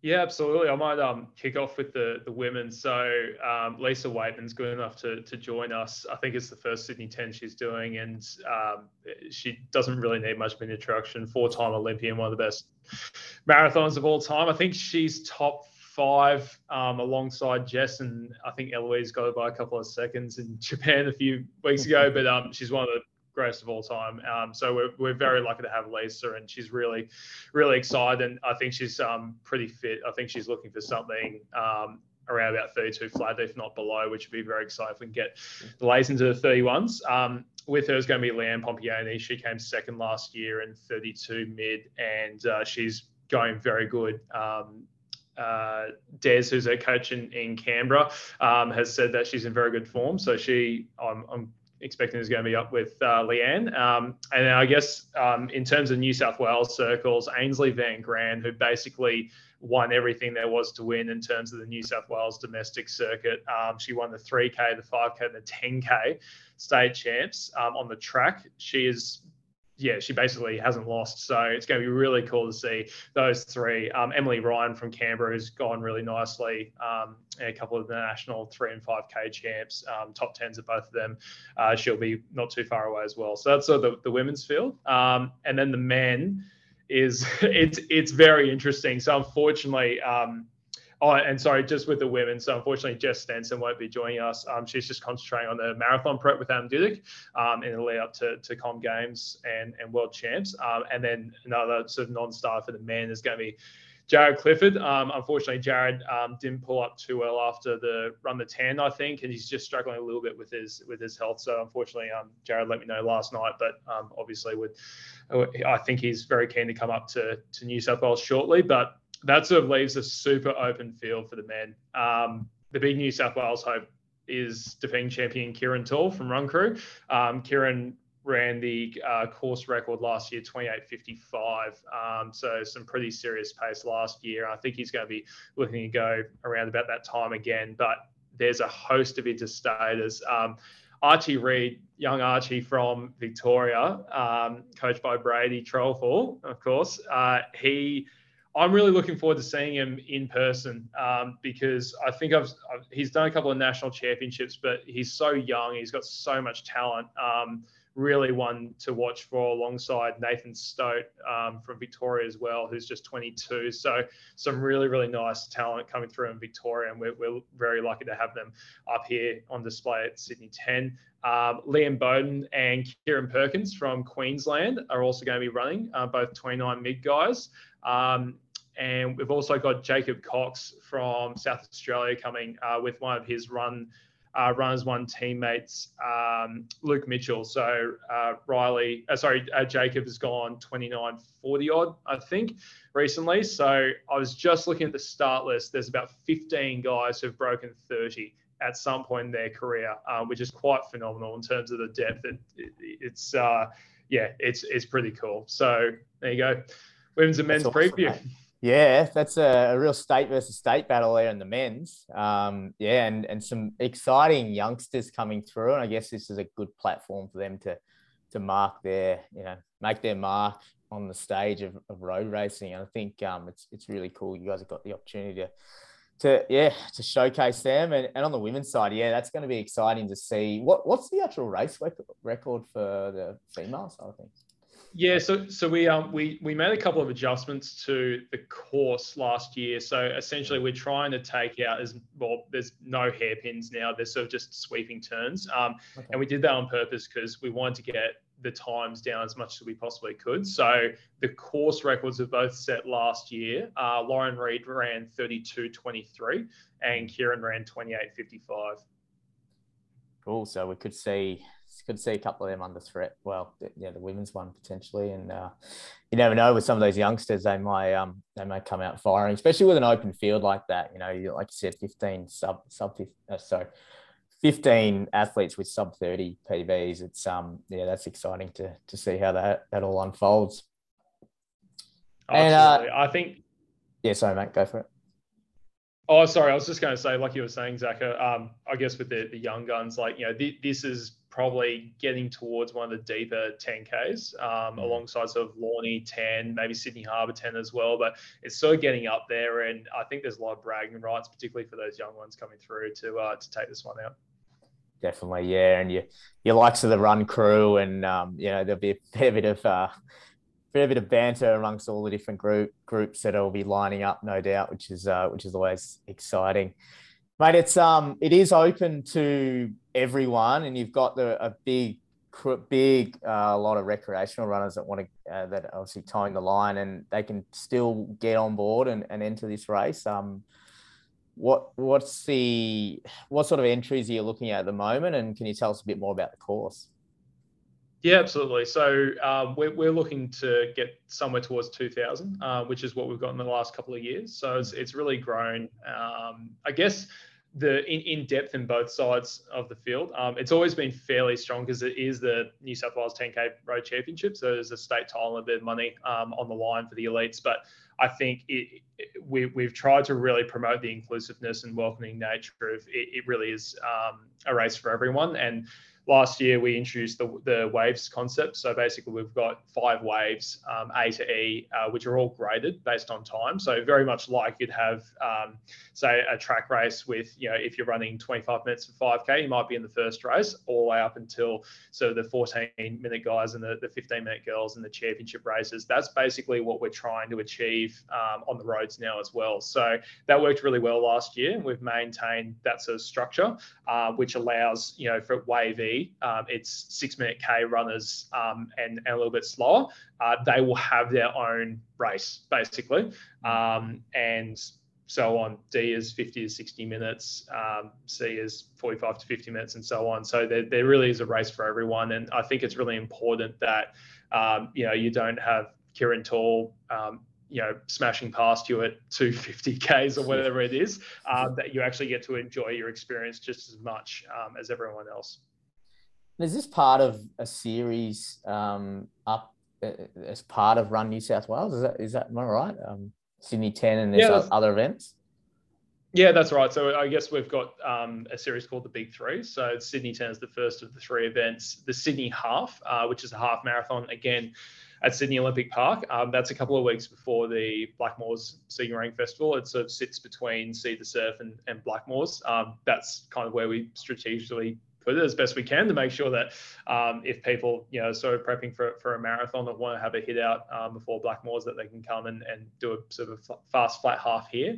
Yeah, absolutely. I might um, kick off with the the women. So um, Lisa Weightman's good enough to to join us. I think it's the first Sydney 10 she's doing, and um, she doesn't really need much of an introduction. Four time Olympian, one of the best marathons of all time. I think she's top five um, alongside Jess, and I think Eloise got by a couple of seconds in [laughs] Japan a few weeks ago. [laughs] But um, she's one of the greatest of all time. Um, so we're, we're very lucky to have Lisa, and she's really, really excited. And I think she's um, pretty fit. I think she's looking for something um, around about 32 flat, if not below, which would be very exciting if we can get the Lays into the 31s. Um, with her is going to be Leanne Pompeani. She came second last year in 32 mid, and uh, she's going very good. Um, uh, Des, who's a coach in, in Canberra, um, has said that she's in very good form. So she, I'm, I'm expecting is going to be up with uh, Leanne. Um, and I guess um, in terms of New South Wales circles, Ainsley Van Graan, who basically won everything there was to win in terms of the New South Wales domestic circuit. Um, she won the 3K, the 5K, and the 10K state champs um, on the track. She is yeah, she basically hasn't lost. So it's going to be really cool to see those three. Um, Emily Ryan from Canberra has gone really nicely. Um, a couple of the national three and five K champs, um, top tens of both of them. Uh, she'll be not too far away as well. So that's sort of the, the women's field. Um, and then the men is [laughs] it's it's very interesting. So unfortunately, um, Oh, and sorry, just with the women. So unfortunately, Jess Stenson won't be joining us. Um, she's just concentrating on the marathon prep with Adam Didyk um, in the lead up to, to Com Games and, and World Champs. Um, and then another sort of non-star for the men is going to be Jared Clifford. Um, unfortunately, Jared um, didn't pull up too well after the run the ten, I think, and he's just struggling a little bit with his with his health. So unfortunately, um, Jared let me know last night, but um, obviously, with I think he's very keen to come up to to New South Wales shortly. But that sort of leaves a super open field for the men. Um, the big New South Wales hope is defending champion Kieran Toole from Run Crew. Um, Kieran ran the uh, course record last year, 28.55. Um, so some pretty serious pace last year. I think he's going to be looking to go around about that time again. But there's a host of interstaters. Um, Archie Reed, young Archie from Victoria, um, coached by Brady Trollfall, of course. Uh, he, I'm really looking forward to seeing him in person um, because I think I've, I've, he's done a couple of national championships, but he's so young. He's got so much talent. Um, really one to watch for alongside Nathan Stote um, from Victoria as well, who's just 22. So some really, really nice talent coming through in Victoria, and we're, we're very lucky to have them up here on display at Sydney 10. Um, Liam Bowden and Kieran Perkins from Queensland are also going to be running, uh, both 29 mid guys. Um, and we've also got Jacob Cox from South Australia coming uh, with one of his run uh, runners one teammates um, Luke Mitchell. So uh, Riley, uh, sorry, uh, Jacob has gone 29 40 odd, I think, recently. So I was just looking at the start list. There's about 15 guys who've broken 30 at some point in their career, uh, which is quite phenomenal in terms of the depth. It, it, it's uh, yeah, it's it's pretty cool. So there you go, women's and men's awesome, preview. Mate. Yeah, that's a, a, real state versus state battle there in the men's. Um, yeah, and, and some exciting youngsters coming through. And I guess this is a good platform for them to to mark their, you know, make their mark on the stage of, of road racing. And I think um, it's it's really cool. You guys have got the opportunity to to yeah to showcase them and, and on the women's side yeah that's going to be exciting to see what what's the actual race record for the female side of things yeah, so so we um we we made a couple of adjustments to the course last year. So essentially, we're trying to take out as well. There's no hairpins now. There's sort of just sweeping turns. Um, okay. and we did that on purpose because we wanted to get the times down as much as we possibly could. So the course records are both set last year. Uh, Lauren Reed ran 32.23 and Kieran ran 28.55. Cool. So we could see could see a couple of them under threat. Well, yeah, the women's one potentially, and uh, you never know with some of those youngsters, they might um they may come out firing, especially with an open field like that. You know, like you said, fifteen sub sub uh, sorry, fifteen athletes with sub thirty PBs. It's um yeah, that's exciting to to see how that that all unfolds. And uh, I think. Yeah, sorry, mate. Go for it. Oh, sorry. I was just going to say, like you were saying, Zach. Um, I guess with the the young guns, like you know, th- this is probably getting towards one of the deeper 10Ks um, mm. alongside sort of Lornie 10, maybe Sydney Harbour 10 as well. But it's sort of getting up there. And I think there's a lot of bragging rights, particularly for those young ones coming through to uh, to take this one out. Definitely, yeah. And you, your likes of the run crew, and um, you know, there'll be a fair bit of uh, fair bit of banter amongst all the different group groups that will be lining up, no doubt, which is uh, which is always exciting. Mate, it's um, it is open to everyone, and you've got the a big, big uh, lot of recreational runners that want to uh, that obviously tying the line, and they can still get on board and, and enter this race. Um, what what's the what sort of entries are you looking at at the moment, and can you tell us a bit more about the course? Yeah, absolutely. So um, we're, we're looking to get somewhere towards 2,000, uh, which is what we've got in the last couple of years. So it's, it's really grown. Um, I guess the in, in depth in both sides of the field. Um, it's always been fairly strong because it is the New South Wales 10K Road Championship. So there's a state title and a bit of money um, on the line for the elites. But I think it, it, we, we've tried to really promote the inclusiveness and welcoming nature of it. It really is um, a race for everyone. And last year we introduced the, the waves concept. So basically, we've got five waves, um, A to E, uh, which are all graded based on time. So very much like you'd have, um, say, a track race with, you know, if you're running 25 minutes for 5K, you might be in the first race all the way up until so the 14 minute guys and the, the 15 minute girls and the championship races. That's basically what we're trying to achieve um, on the roads now as well. So that worked really well last year. We've maintained that sort of structure, uh, which allows, you know, for Wave E, um, it's six minute K runners um, and, and, a little bit slower. Uh, they will have their own race basically. Um, and so on. D is 50 to 60 minutes, um, C is 45 to 50 minutes, and so on. So there, there really is a race for everyone. And I think it's really important that, um, you know, you don't have Kieran Tall, um, you know, smashing past you at 250 [laughs] Ks or whatever it is, um, that you actually get to enjoy your experience just as much um, as everyone else. Is this part of a series um, up uh, as part of Run New South Wales? Is that, is that, am I right? Um, Sydney 10 and there's yeah, other events? Yeah, that's right. So I guess we've got um, a series called the Big Three. So Sydney 10 is the first of the three events. The Sydney Half, uh, which is a half marathon, again at Sydney Olympic Park. Um, that's a couple of weeks before the Blackmores Sydney Running Festival. It sort of sits between City2Surf and, and Blackmores. Um, that's kind of where we strategically put it as best we can to make sure that um, if people, you know, sort of prepping for, for a marathon that want to have a hit out um, before Blackmores, that they can come and, and do a sort of fast flat half here.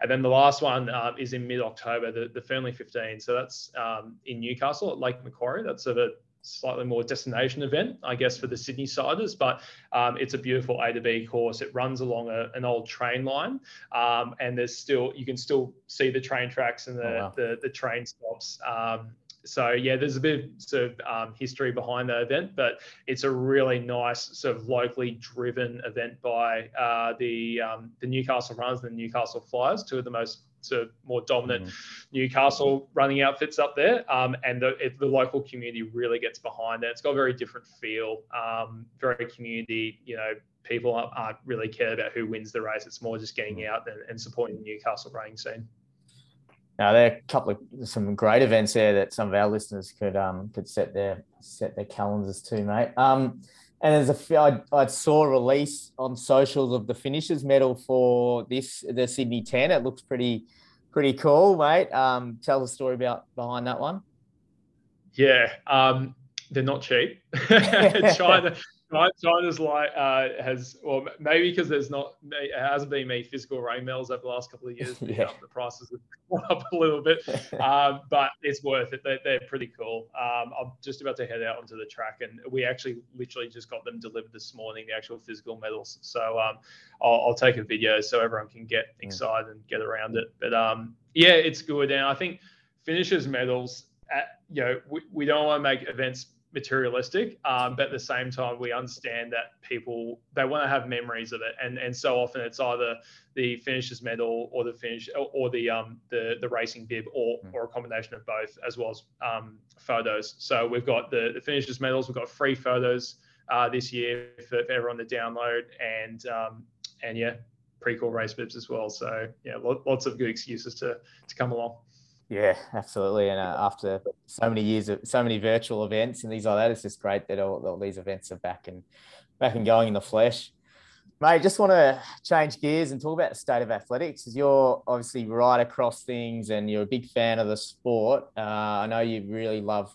And then the last one uh, is in mid October, the, the Fernleigh 15. So that's um, in Newcastle at Lake Macquarie. That's sort of a slightly more destination event, I guess, for the Sydney siders, but um, it's a beautiful A to B course. It runs along a, an old train line, um, and there's still you can still see the train tracks and the oh, wow. the, the, train stops. Um, so yeah, there's a bit of sort of um, history behind the event, but it's a really nice sort of locally driven event by uh, the um, the Newcastle Runners and the Newcastle Flyers, two of the most sort of more dominant mm-hmm. Newcastle running outfits up there, um, and the, it, the local community really gets behind it. It's got a very different feel, um, very community. You know, people aren't really care about who wins the race. It's more just getting mm-hmm. out and, and supporting the Newcastle running scene. Now there are a couple of some great events there that some of our listeners could um could set their set their calendars to, mate. Um, and there's a I, I saw a release on socials of the finishers medal for this the Sydney 10. It looks pretty pretty cool, mate. Um, tell the story about behind that one. Yeah, um, they're not cheap. [laughs] China China's like uh, has well maybe because there's not it hasn't been many physical rain medals over the last couple of years. [laughs] yeah. the prices have gone up a little bit, [laughs] um, but it's worth it. They're, they're pretty cool. Um, I'm just about to head out onto the track, and we actually literally just got them delivered this morning, the actual physical medals. So um, I'll, I'll, take a video so everyone can get mm. excited and get around it. But um, yeah, it's good, and I think finishers medals. At, you know, we, we don't want to make events materialistic um, but at the same time we understand that people they want to have memories of it. And and so often it's either the finishers medal or the finish or, the um the the racing bib or hmm. or a combination of both as well as um, photos. So we've got the the finishers medals. We've got free photos uh, this year for, for everyone to download. And um, and yeah pre-cool race bibs as well. So yeah lots of good excuses to to come along yeah, absolutely. And uh, after so many years of so many virtual events and things like that, it's just great that all, all these events are back and back and going in the flesh. Mate, just want to change gears and talk about the state of athletics. Because you're obviously right across things, and you're a big fan of the sport. Uh, I know you really love.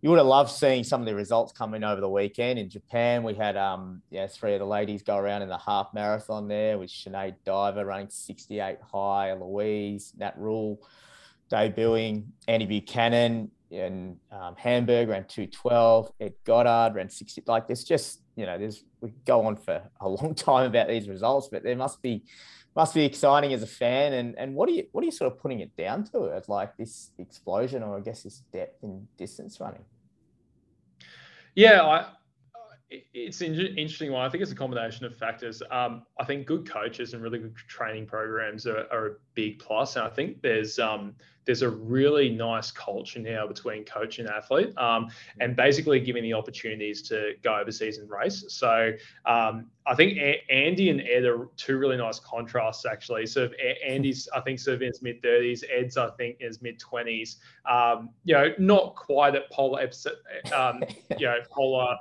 You would have loved seeing some of the results coming over the weekend in Japan. We had um yeah three of the ladies go around in the half marathon there with Sinead Diver running 68 high, Louise, Nat Rule debuting Andy Buchanan in um, Hamburg ran 212. Ed Goddard ran 60. Like there's just, you know, there's, we go on for a long [laughs] time about these results, but there must be, must be exciting as a fan. And, and what are you, what are you sort of putting it down to as like this explosion or I guess this depth in distance running? Yeah, I, it's an interesting one. I think it's a combination of factors. Um, I think good coaches and really good training programs are, are, big plus. And I think there's um, there's a really nice culture now between coach and athlete, um, and basically giving the opportunities to go overseas and race. So um, I think a- Andy and Ed are two really nice contrasts actually. So a- Andy's I think sort of in his mid 30s, Ed's I think is mid 20s. you know, not quite at polar um, you know polar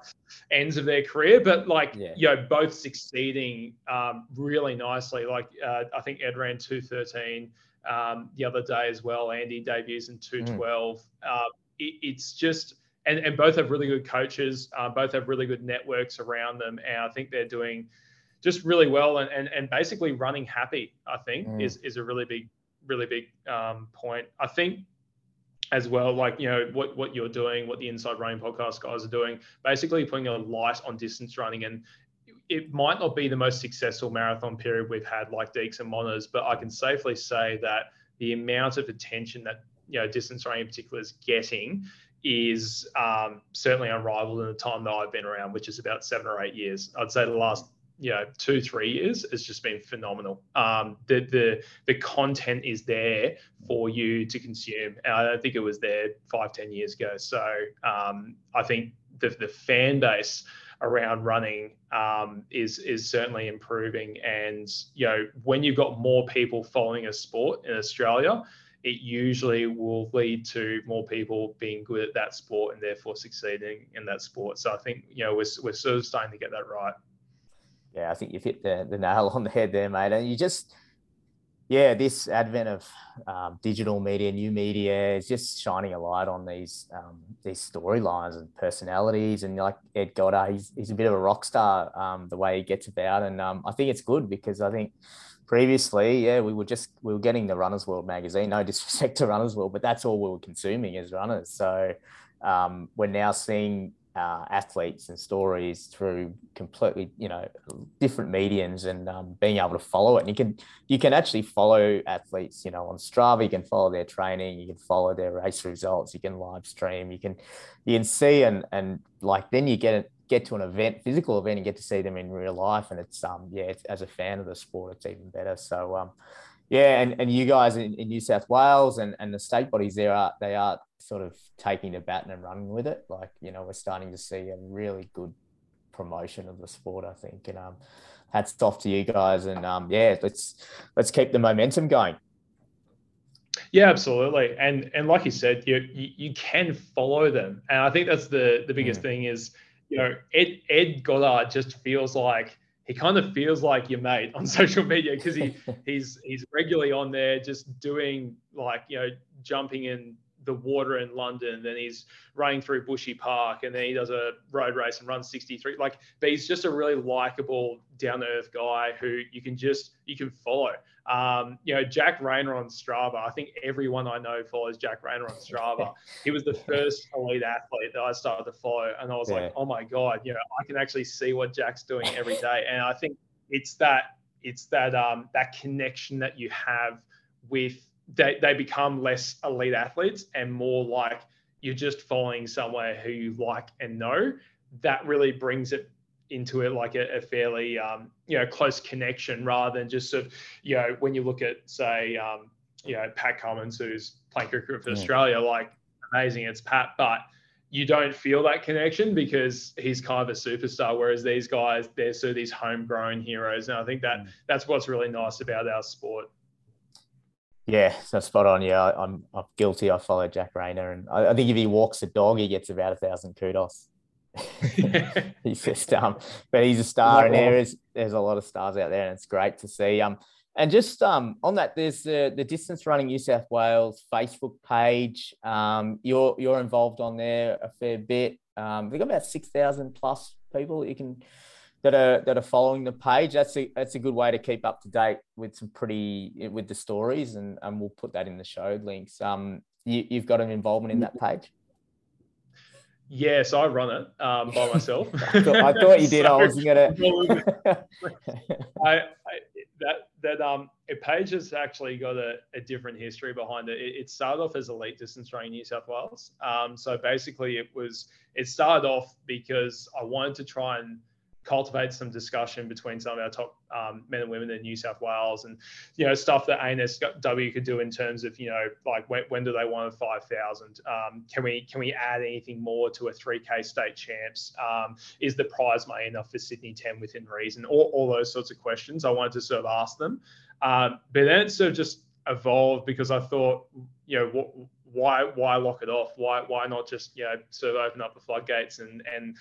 ends of their career, but like yeah. you know both succeeding um, really nicely. Like uh, I think Ed ran 213 seen um, the other day as well. Andy debuts in 212. Mm. Um, it, it's just, and, and both have really good coaches, uh, both have really good networks around them. And I think they're doing just really well and, and, and basically running happy, I think, mm. is, is a really big, really big um, point. I think as well, like, you know, what, what you're doing, what the Inside Running podcast guys are doing, basically putting a light on distance running and, it might not be the most successful marathon period we've had like Deeks and Monas, but I can safely say that the amount of attention that you know distance running in particular is getting is um, certainly unrivaled in the time that I've been around, which is about seven or eight years. I'd say the last you know two three years has just been phenomenal. Um, the the the content is there for you to consume, and I don't think it was there five ten years ago. So um, I think the the fan base around running um, is is certainly improving. And you know, when you've got more people following a sport in Australia, it usually will lead to more people being good at that sport and therefore succeeding in that sport. So I think you know we're we're sort of starting to get that right. Yeah, I think you've hit the, the nail on the head there, mate. And you just yeah, this advent of um, digital media, new media, is just shining a light on these um, these storylines and personalities. And like Ed Goddard, he's, he's a bit of a rock star um, the way he gets about, and um, I think it's good because I think previously, yeah, we were just we were getting the Runners World magazine. No [laughs] disrespect to Runners World, but that's all we were consuming as runners. So um, we're now seeing uh, athletes and stories through completely you know different mediums and um, being able to follow it. And you can you can actually follow athletes you know on strava. You can follow their training. You can follow their race results. You can live stream. You can you can see and and like then you get get to an event physical event and get to see them in real life. And it's um yeah it's, as a fan of the sport it's even better. So um yeah, and, and you guys in, in New South Wales and, and the state bodies there are they are sort of taking the baton and running with it. Like, you know, we're starting to see a really good promotion of the sport, I think. And um hats off to you guys and um yeah, let's let's keep the momentum going. Yeah, absolutely. And and like you said, you you, you can follow them. And I think that's the the biggest mm. thing is, you know, Ed Ed Goddard just feels like he kind of feels like your mate on [laughs] social media because he [laughs] he's he's regularly on there just doing like you know jumping in the water in London, then he's running through Bushy Park, and then he does a road race and runs 63. Like, but he's just a really likable, down to earth guy who you can just you can follow. Um, you know, Jack Rayner on Strava. I think everyone I know follows Jack Rayner on Strava. [laughs] he was the first elite athlete that I started to follow, and I was yeah. like, oh my god, you know, I can actually see what Jack's doing every day, and I think it's that it's that um, that connection that you have with they, they become less elite athletes and more like you're just following somewhere who you like and know. That really brings it into it like a, a fairly um, you know close connection rather than just sort of you know when you look at say um, you know Pat Cummins who's playing cricket for yeah. Australia like amazing it's Pat but you don't feel that connection because he's kind of a superstar whereas these guys they're sort of these homegrown heroes and I think that mm. that's what's really nice about our sport. Yeah, so spot on. Yeah, I, am I'm guilty. I follow Jack Rayner, and I, I, think if he walks a dog, he gets about a thousand kudos. [laughs] he's just um, but he's a star, and there is there's a lot of stars out there, and it's great to see. Um, and just um, on that, there's the the distance running New South Wales Facebook page. Um, you're you're involved on there a fair bit. Um, we've got about six thousand plus people you can that are that are following the page. That's a that's a good way to keep up to date with some pretty with the stories, and and we'll put that in the show links. Um, you, you've got an involvement in that page. Yes, I run it um, by myself. [laughs] I, thought, I, thought, you did. so, I was gonna. [laughs] [laughs] I, I, that that um a page has actually got a, a different history behind it. it. it. started off as elite distance running New South Wales. Um, so basically, it was it started off because I wanted to try and cultivate some discussion between some of our top um, men and women in New South Wales, and you know stuff that ANSW could do in terms of you know like when, when do they want a five thousand? Um, can we can we add anything more to a three k state champs? Um, is the prize money enough for Sydney ten within reason? All, all those sorts of questions I wanted to sort of ask them, um, but then it sort of just evolved because I thought you know what why why lock it off? Why why not just you know sort of open up the floodgates and and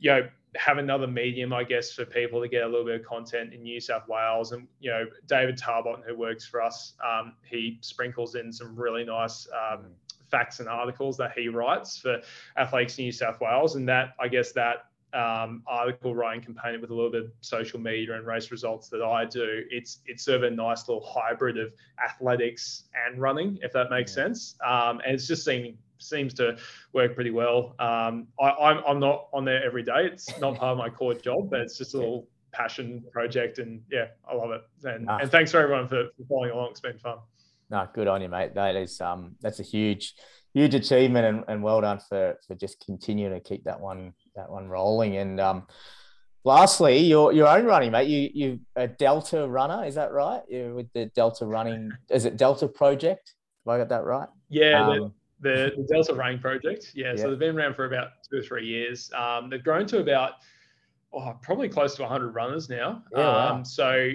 you know have another medium, I guess, for people to get a little bit of content in New South Wales. And you know, David Tarbot, who works for us, um, he sprinkles in some really nice um, facts and articles that he writes for Athletics New South Wales, and that I guess that um, article writing component with a little bit of social media and race results that I do, it's it's sort of a nice little hybrid of athletics and running, if that makes yeah. sense. Um, and it's just seeming seems to work pretty well. Um, I, I'm I'm not on there every day. It's not part of my core job, but it's just a little passion project, and yeah, I love it. And, ah. and thanks for everyone for, for following along. It's been fun. No, good on you, mate. That is um that's a huge huge achievement and, and well done for for just continuing to keep that one that one rolling. And um, lastly, your your own running, mate. You you a Delta runner, is that right? You're with the Delta running. Is it Delta Project? Have I got that right? Yeah. Um, the, [laughs] the, Delta Running Project. Yeah, yeah, So they've been around for about two or three years. Um, they've grown to about oh, probably close to 100 runners now. Yeah, wow. Um, so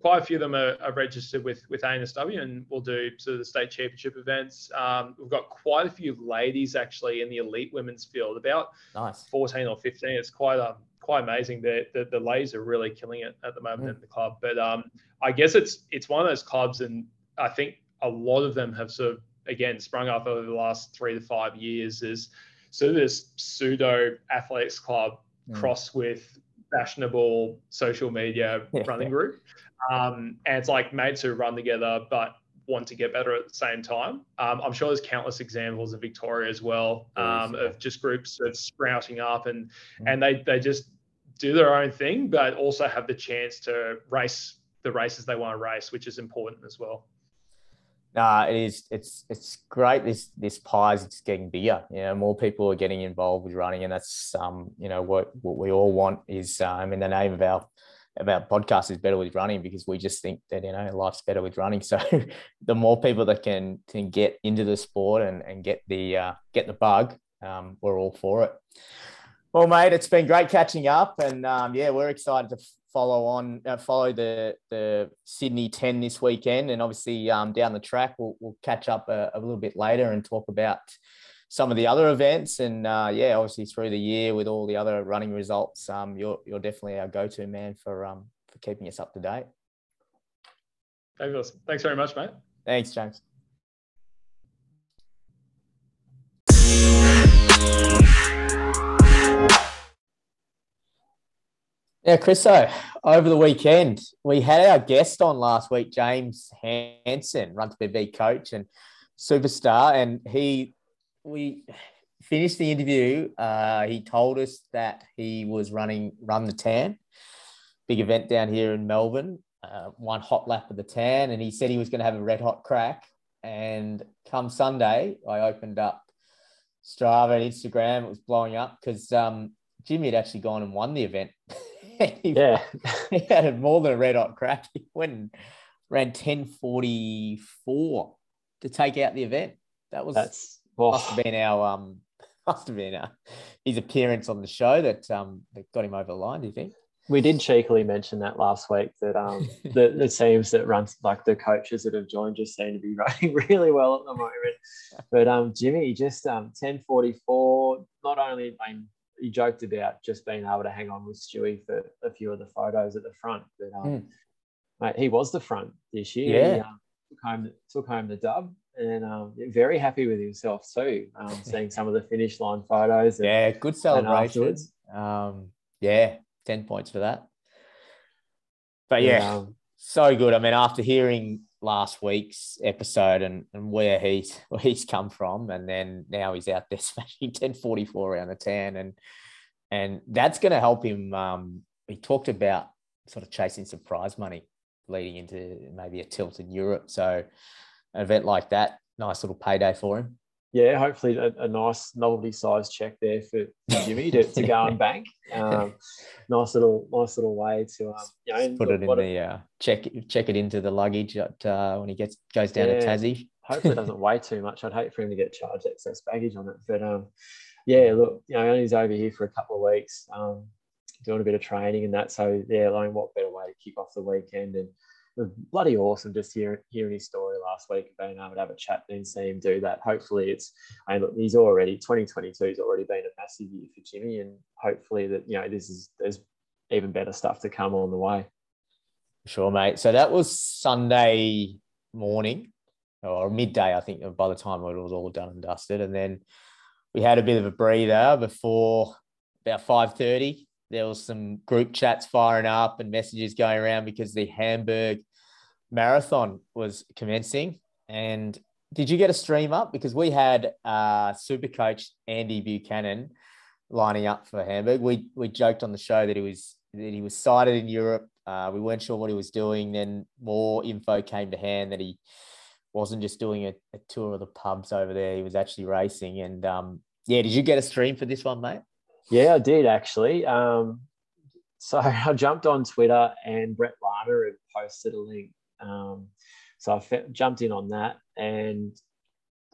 quite a few of them are, are, registered with with ANSW and we'll do sort of the state championship events. Um, we've got quite a few ladies actually in the elite women's field, about nice 14 or 15. It's quite um quite amazing. The, the, the ladies are really killing it at the moment mm. in the club. But um, I guess it's it's one of those clubs, and I think a lot of them have sort of again sprung up over the last three to five years. Is sort of this pseudo athletics club mm. cross with fashionable social media [laughs] running group. Um, and it's like mates who run together, but want to get better at the same time. Um, I'm sure there's countless examples in Victoria as well um, of just groups of sprouting up and mm. and they they just do their own thing, but also have the chance to race the races they want to race, which is important as well. Nah, it is. It's it's great. This this pie is it's getting bigger. You know, more people are getting involved with running, and that's um you know what what we all want is um in the name of our about podcast is better with running because we just think that you know life's better with running. [laughs] So the more people that can can get into the sport and, and get the uh, get the bug, um, we're all for it. Well, mate, it's been great catching up, and um, yeah, we're excited to follow on uh, follow the the Sydney 10 this weekend, and obviously um, down the track we'll, we'll catch up a, a little bit later and talk about some of the other events. And uh, yeah, obviously through the year with all the other running results, um, you're you're definitely our go-to man for um for keeping us up to date. Fabulous. Thanks very much, mate. Thanks, James. Yeah, Chris. Over the weekend, we had our guest on last week, James Hanson, Run to BB coach and superstar, and he we finished the interview, uh, he told us that he was running Run the Tan, big event down here in Melbourne, uh, one hot lap of the Tan, and he said he was going to have a red hot crack. And come Sunday, I opened up Strava and Instagram. It was blowing up because um, Jimmy had actually gone and won the event. [laughs] [laughs] he, yeah, [laughs] he had more than a red hot crack. He went and ran ten forty four to take out the event. That was that's Oh. Must have been our um, [laughs] must have been our, uh, his appearance on the show that um that got him over the line. Do you think? We did cheekily mention that last week that um the, the teams that runs like the coaches that have joined just seem to be running really well at the moment. But um Jimmy just um 1044, not only I mean he joked about just being able to hang on with Stewie for a few of the photos at the front, but um, mm. mate, he was the front this year. Yeah. He, um, took home took home the dub and um, very happy with himself too. Um, [laughs] seeing some of the finish line photos. And, yeah, good celebration. Um, yeah, ten points for that. But yeah, yeah um, so good. I mean, after hearing last week's episode and, and where he's [laughs] where he's come from, and then now he's out there [laughs] smashing ten forty four around the tan, and and that's going to help him. Um, he talked about sort of chasing some prize money leading into maybe a tilt in Europe. So an event like that, nice little payday for him. yeah, hopefully a, a nice novelty size check there for [laughs] Jimmy to, to go and bank. Um, nice little nice little way to um, you know, put it in the uh, check check it into the luggage at, uh, when he gets goes down yeah, to Tassie. hopefully, it [laughs] doesn't weigh too much. I'd hate for him to get charged excess baggage on it, but um, yeah, look, you know, he's over here for a couple of weeks, um, doing a bit of training and that. So yeah, like what better way to kick off the weekend and it was bloody awesome just hearing hearing his story last week and being able to have a chat and see him do that. Hopefully, it's I mean, look, he's already 2022 has already been a massive year for Jimmy, and hopefully that you know this is there's even better stuff to come on the way. Sure, mate. So that was Sunday morning or midday, I think, by the time it was all done and dusted, and then we had a bit of a breather before about 5:30 there was some group chats firing up and messages going around because the Hamburg marathon was commencing. And did you get a stream up? Because we had uh, super coach Andy Buchanan lining up for Hamburg. We we joked on the show that he was that he was sighted in Europe. Uh, we weren't sure what he was doing. Then more info came to hand that he wasn't just doing a, a tour of the pubs over there. He was actually racing. And um, yeah, did you get a stream for this one, mate? Yeah, I did actually. Um, so [laughs] I jumped on Twitter and Brett Larner had posted a link. Um, so I fe- jumped in on that and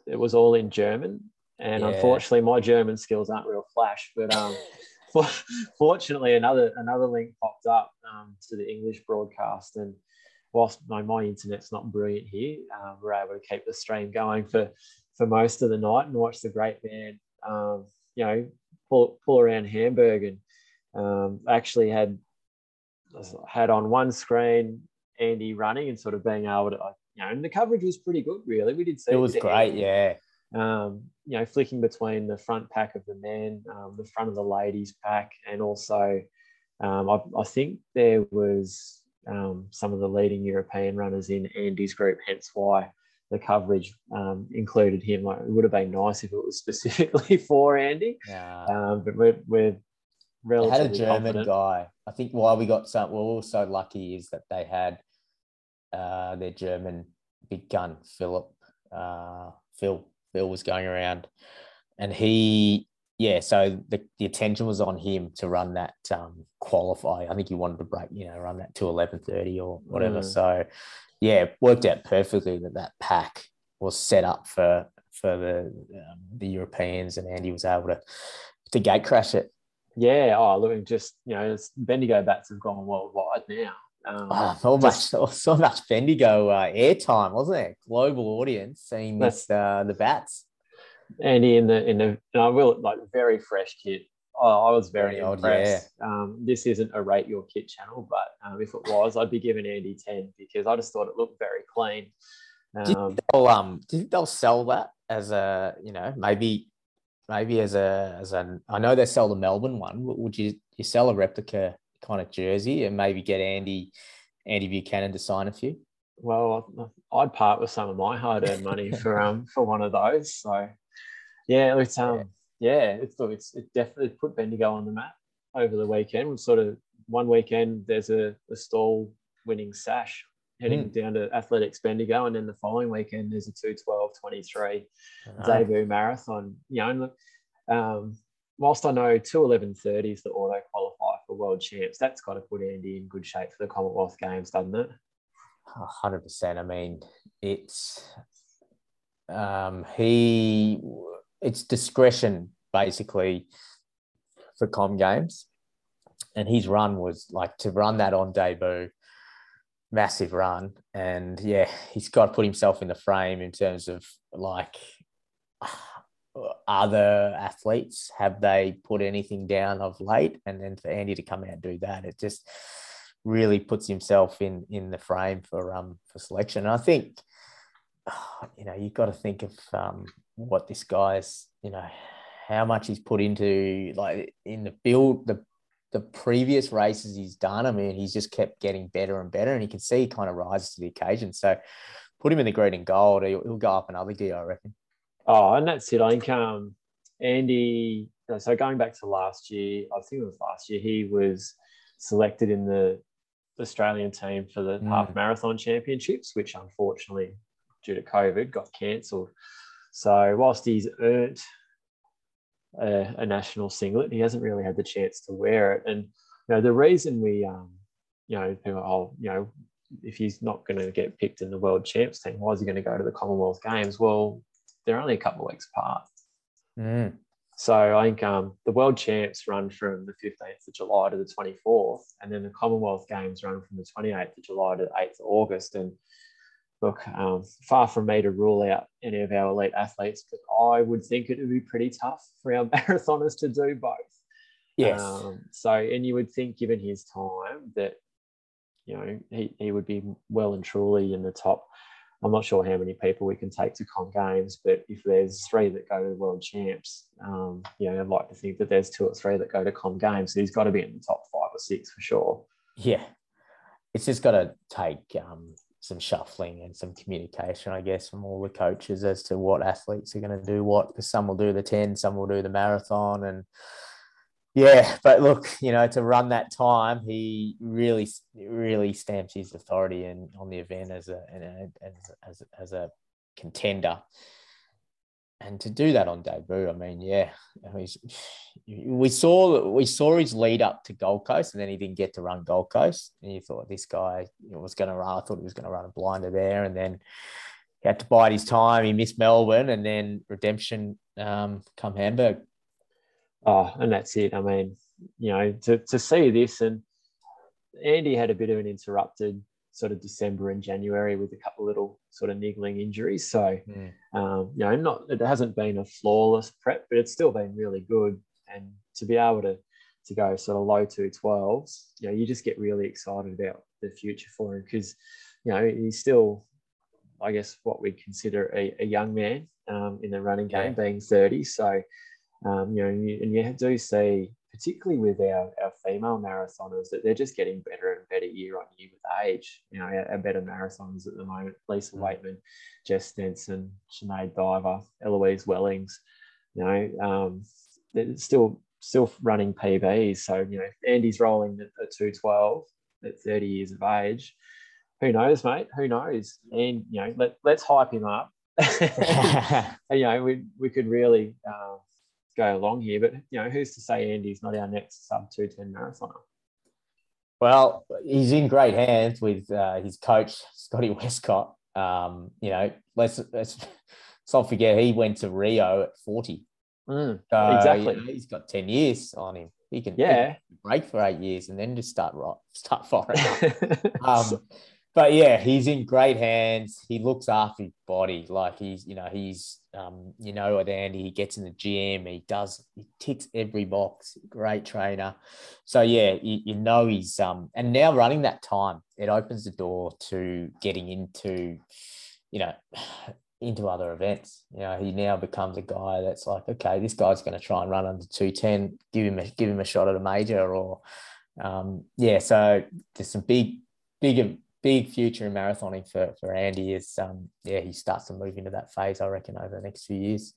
it was all in German. And yeah. unfortunately, my German skills aren't real flash. But um, [laughs] fortunately, another another link popped up um, to the English broadcast. And whilst my, my internet's not brilliant here, uh, we're able to keep the stream going for for most of the night and watch the great man, um, you know, pull pull around Hamburg and um, actually had had on one screen Andy running and sort of being able to you know and the coverage was pretty good really. We did see it was great Andy, yeah. um, you know flicking between the front pack of the men um, the front of the ladies pack and also um, I, I, think there was um, some of the leading European runners in Andy's group hence why the coverage um, included him. It would have been nice if it was [laughs] specifically for Andy. Yeah. Um, but we're, we're relatively they had a German confident. guy. I think why we got some, we're also lucky is that they had uh, their German big gun, Philip, uh, Phil. Phil was going around and he, yeah, so the, the attention was on him to run that um, qualify. I think he wanted to break, you know, run that to 11.30 or whatever. Mm. So yeah, worked out perfectly that that pack was set up for for the um, the Europeans, and Andy was able to to gate crash it. Yeah, oh, look, just you know, Bendigo bats have gone worldwide now. Um, oh, so just, much, so much Bendigo uh, airtime, wasn't it? Global audience seeing this, uh, the bats. Andy in the in the, I will like very fresh kit oh, I was very old, impressed. Yeah. Um, this isn't a rate your kit channel, but um, if it was, I'd be giving Andy 10 because I just thought it looked very clean. Um, do, you um, they'll, um, do you think they'll sell that as a, you know, maybe, maybe as a, as an, I know they sell the Melbourne one. Would you, you sell a replica kind of jersey and maybe get Andy, Andy Buchanan to sign a few? Well, I'd part with some of my hard-earned money for um for one of those. So, yeah, it's um yeah, it's look, it's it definitely put Bendigo on the map over the weekend. We sort of one weekend there's a, a Stawell winning sash heading mm. down to Athletics Bendigo, and then the following weekend there's a 212 23 debut marathon. You know, um, whilst I know 211.30 is the auto qualify for world champs, that's got to put Andy in good shape for the Commonwealth Games, doesn't it? hundred percent. I mean, it's um, he it's discretion basically for com games. And his run was like to run that on debut, massive run. And yeah, he's got to put himself in the frame in terms of like [sighs] other athletes. Have they put anything down of late? And then for Andy to come out and do that, it just really puts himself in in the frame for um for selection. And I think [sighs] you know you've got to think of um what this guy's, you know, how much he's put into like in the build the the previous races he's done. I mean, he's just kept getting better and better, and you can see he kind of rises to the occasion. So, put him in the green and gold, he'll, he'll go up another gear, I reckon. Oh, and that's it. I think um, Andy. So going back to last year, I think it was last year. He was selected in the Australian team for the mm. half marathon championships, which unfortunately, due to COVID, got cancelled. So whilst he's earned a, a, national singlet, he hasn't really had the chance to wear it. And you know, the reason we, um, you know, people, oh, you know, if he's not going to get picked in the world champs team, why is he going to go to the Commonwealth Games? Well, they're only a couple of weeks apart. Mm. So I think um, the world champs run from the 15th of July to the 24th, and then the Commonwealth Games run from the 28th of July to the 8th of August. And look, um, far from me to rule out any of our elite athletes, but I would think it would be pretty tough for our [laughs] marathoners to do both. Yes. Um, so, and you would think, given his time, that you know he, he would be well and truly in the top. I'm not sure how many people we can take to Com Games, but if there's three that go to the World Champs, um, you know, I'd like to think that there's two or three that go to Com Games. So he's got to be in the top five or six for sure. Yeah, it's just got to take um, some shuffling and some communication, I guess, from all the coaches as to what athletes are going to do what. Because some will do the ten, some will do the marathon, and yeah. But look, you know, to run that time, he really, really stamps his authority in on the event as a as as as a contender and to do that on debut, I mean, yeah, [sighs] we saw we saw his lead up to Gold Coast, and then he didn't get to run Gold Coast, and you thought this guy was going to run. I thought he was going to run a blinder there, and then he had to bide his time. He missed Melbourne, and then redemption um, come Hamburg. Oh, and that's it. I mean, you know, to to see this, and Andy had a bit of an interrupted sort of December and January with a couple little sort of niggling injuries. So, mm. um, you know, not it hasn't been a flawless prep, but it's still been really good. And to be able to to go sort of low two twelves, you know, you just get really excited about the future for him because, you know, he's still, I guess, what we consider a, a young man um, in the running game, yeah. being thirty. So, um, you know, and you, and you do see particularly with our, our female marathoners, that they're just getting better and better year on year with age. You know, our, our better marathoners at the moment, Lisa mm. Weightman, Jess Stenson, Sinead Diver, Eloise Wellings, you know, um, they're still still running PBs. So, you know, Andy's rolling at, at 212 at 30 years of age. Who knows, mate? Who knows? And, you know, let, let's hype him up. [laughs] [laughs] and, you know, we, we could really um, go along here. But you know, who's to say Andy's not our next sub two ten marathoner? Well, he's in great hands with uh, his coach Scotty [laughs] Westcott. Um, you know, let's let's let's [laughs] not forget he went to Rio at forty. Mm, so, exactly. You know, he's got ten years on him. He can yeah he can break for eight years and then just start right start [laughs] firing. um, but yeah, he's in great hands. He looks after his body. Like he's, you know, he's, um, you know, with Andy, he gets in the gym. He does, he ticks every box. Great trainer. So yeah, you, you know he's, um, and now running that time, it opens the door to getting into, you know, [sighs] into other events. You know, he now becomes a guy that's like, okay, this guy's going to try and run under two ten. Give him a give him a shot at a major, or um, yeah. So there's some big, big big future in marathoning for for Andy is um yeah he starts to move into that phase I reckon over the next few years.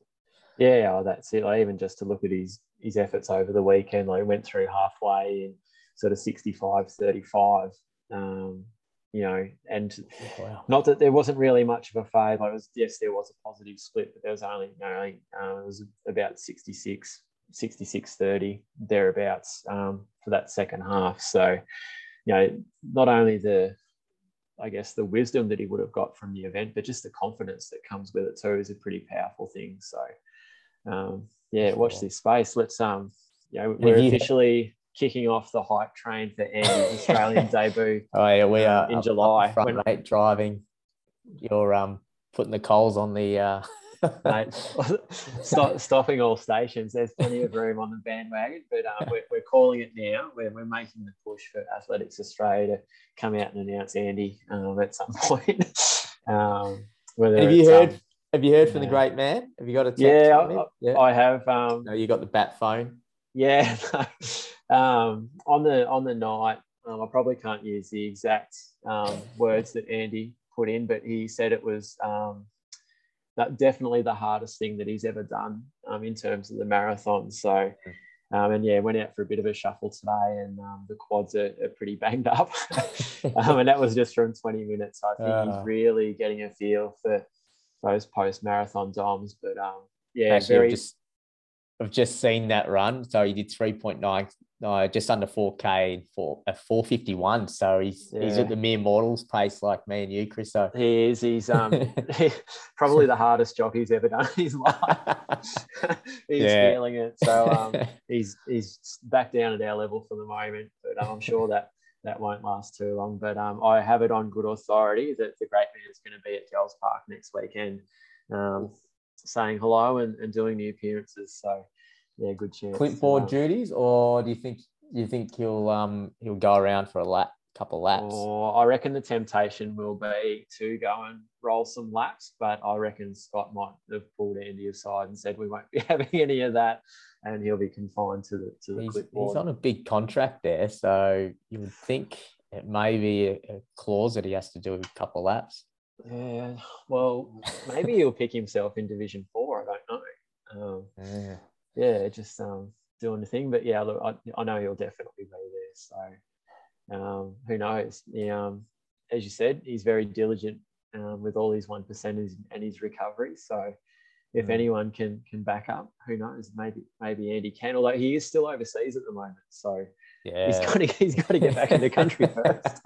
Yeah, oh, that's it. Like even just to look at his his efforts over the weekend, like went through halfway in sort of 65, 35. Um, you know, and wow. not that there wasn't really much of a fade. Like it was, yes, there was a positive split, but there was only, you know, uh, it was about 66, 66, 30, thereabouts um, for that second half. So, you know, not only the I guess the wisdom that he would have got from the event, but just the confidence that comes with it too is a pretty powerful thing. So, um, yeah, watch this space. Let's um, you know, we're officially kicking off the hype train for Andy's [laughs] Australian debut. Oh yeah, we um, are in July. Front when, mate, driving. You're um putting the coals on the uh, mate, [laughs] stop, stopping all stations. There's plenty of room on the bandwagon, but um, we're, we're calling it now. We're, we're making the push for Athletics Australia to come out and announce Andy um, at some [laughs] point. um, have you heard? Um, have you heard from the great man? Have you got a text? Yeah, I, yeah. I have. Um, no, you got the bat phone. Yeah, [laughs] um, on the on the night, um, I probably can't use the exact um, words that Andy put in, but he said it was um, that definitely the hardest thing that he's ever done um, in terms of the marathon. So, um, and yeah, went out for a bit of a shuffle today, and um, the quads are, are, pretty banged up. [laughs] Um, and that was just from 20 minutes. So I think uh. he's really getting a feel for those post marathon DOMs. But um, yeah, Actually, very I've just I've just seen that run. So he did three point nine, no, just under four k for a four fifty one. So he's he's at the mere mortals pace like me and you, Chris. So he is. He's um [laughs] [laughs] probably the hardest job he's ever done in his life. [laughs] he's Yeah. feeling it. So um, he's he's back down at our level for the moment, but I'm sure that that won't last too long. But um, I have it on good authority that the great man is going to be at Jells Park next weekend, um, saying hello and, and doing the appearances. So yeah, good chance. clipboard Um, duties, or do you think you think he'll um he'll go around for a lap, couple laps? Or I reckon the temptation will be to go and roll some laps, but I reckon Scott might have pulled Andy aside and said we won't be [laughs] having any of that, and he'll be confined to the to the he's, clipboard. he's on a big contract there, so you would think it may be a, a clause that he has to do a couple laps. Yeah, well, maybe he'll pick himself in Division Four. I don't know. Um, Yeah. Yeah, just um, doing the thing. But yeah, look, I, I know he'll definitely be there. So um, who knows? Yeah, um, as you said, he's very diligent um, with all his one percenters and his recovery. So if Mm. anyone can can back up, who knows? Maybe maybe Andy can. Although he is still overseas at the moment, so Yeah. [laughs] he's got to he's got to get back in the country [laughs] first.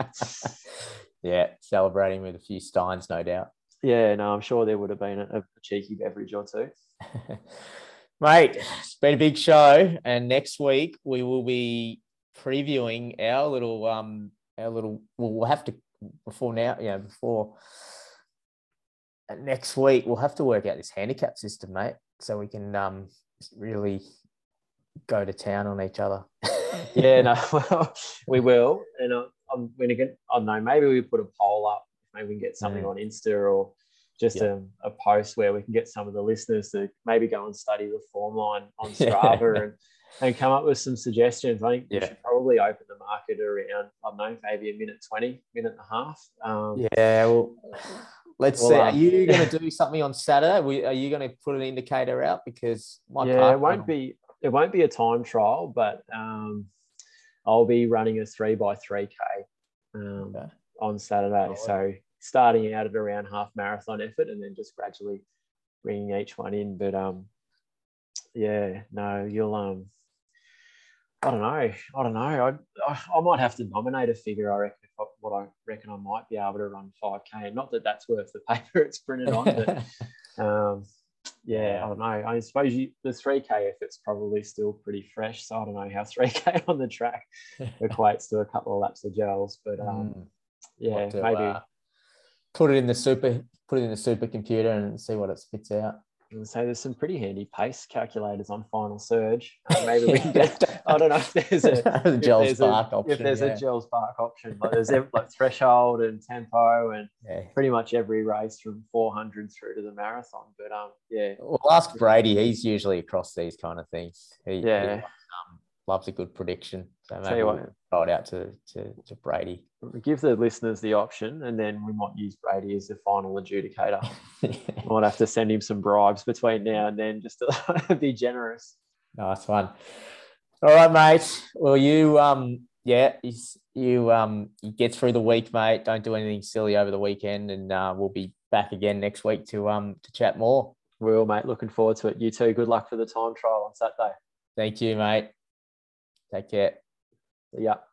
yeah, celebrating with a few steins, no doubt. Yeah, no, I'm sure there would have been a, a cheeky beverage or two. [laughs] Mate, it's been a big show, and next week we will be previewing our little um our little. Well, we'll have to before now, yeah, before uh, next week we'll have to work out this handicap system, mate, so we can um really go to town on each other. [laughs] yeah, no, [laughs] well, we will. And I, I'm going to get, I don't know, maybe we put a poll up. Maybe we can get something Mm. on Insta or just Yeah. a, a post where we can get some of the listeners to maybe go and study the form line on [laughs] Strava and, and come up with some suggestions. I think we should probably open the market around, I don't know, maybe a minute 20, minute and a half. Um, Yeah, well, let's Well, see. Are um, you going to do something on Saturday? Are you going to put an indicator out because my yeah, park it won't be it won't be a time trial, but um, I'll be running a three by three k um, Okay. on Saturday. Right. So starting out at around half marathon effort, and then just gradually bringing each one in. But um, yeah, no, you'll um, I don't know, I don't know. I I, I might have to nominate a figure. I reckon if I, what I reckon I might be able to run five k. Not that that's worth the paper [laughs] it's printed on, but [laughs] um, yeah, I don't know. I suppose you, the 3K effort's probably still pretty fresh. So I don't know how [laughs] 3K on the track equates to a couple of laps of Jells. But um, Mm. yeah, to, maybe uh, put it in the super put it in the supercomputer and see what it spits out. and say there's some pretty handy pace calculators on Final Surge. Uh, [laughs] maybe we can get, I don't know if there's a, [laughs] the if gel there's a- option. if there's yeah. a Jells Park option. Like there's like threshold and tempo and yeah. pretty much every race from 400 through to the marathon. But um, yeah, Well, ask Brady. He's usually across these kind of things. He, he yeah. um, loves a good prediction. So Tell maybe you we'll what. throw it out to, to, to Brady. Give the listeners the option, and then we might use Brady as the final adjudicator. I [laughs] might have to send him some bribes between now and then just to [laughs] be generous. Nice one. All right, mate. Well, you um yeah, you um you get through the week, mate. Don't do anything silly over the weekend, and uh, we'll be back again next week to um to chat more. We will, mate. Looking forward to it. You too. Good luck for the time trial on Saturday. Thank you, mate. Take care. Yeah.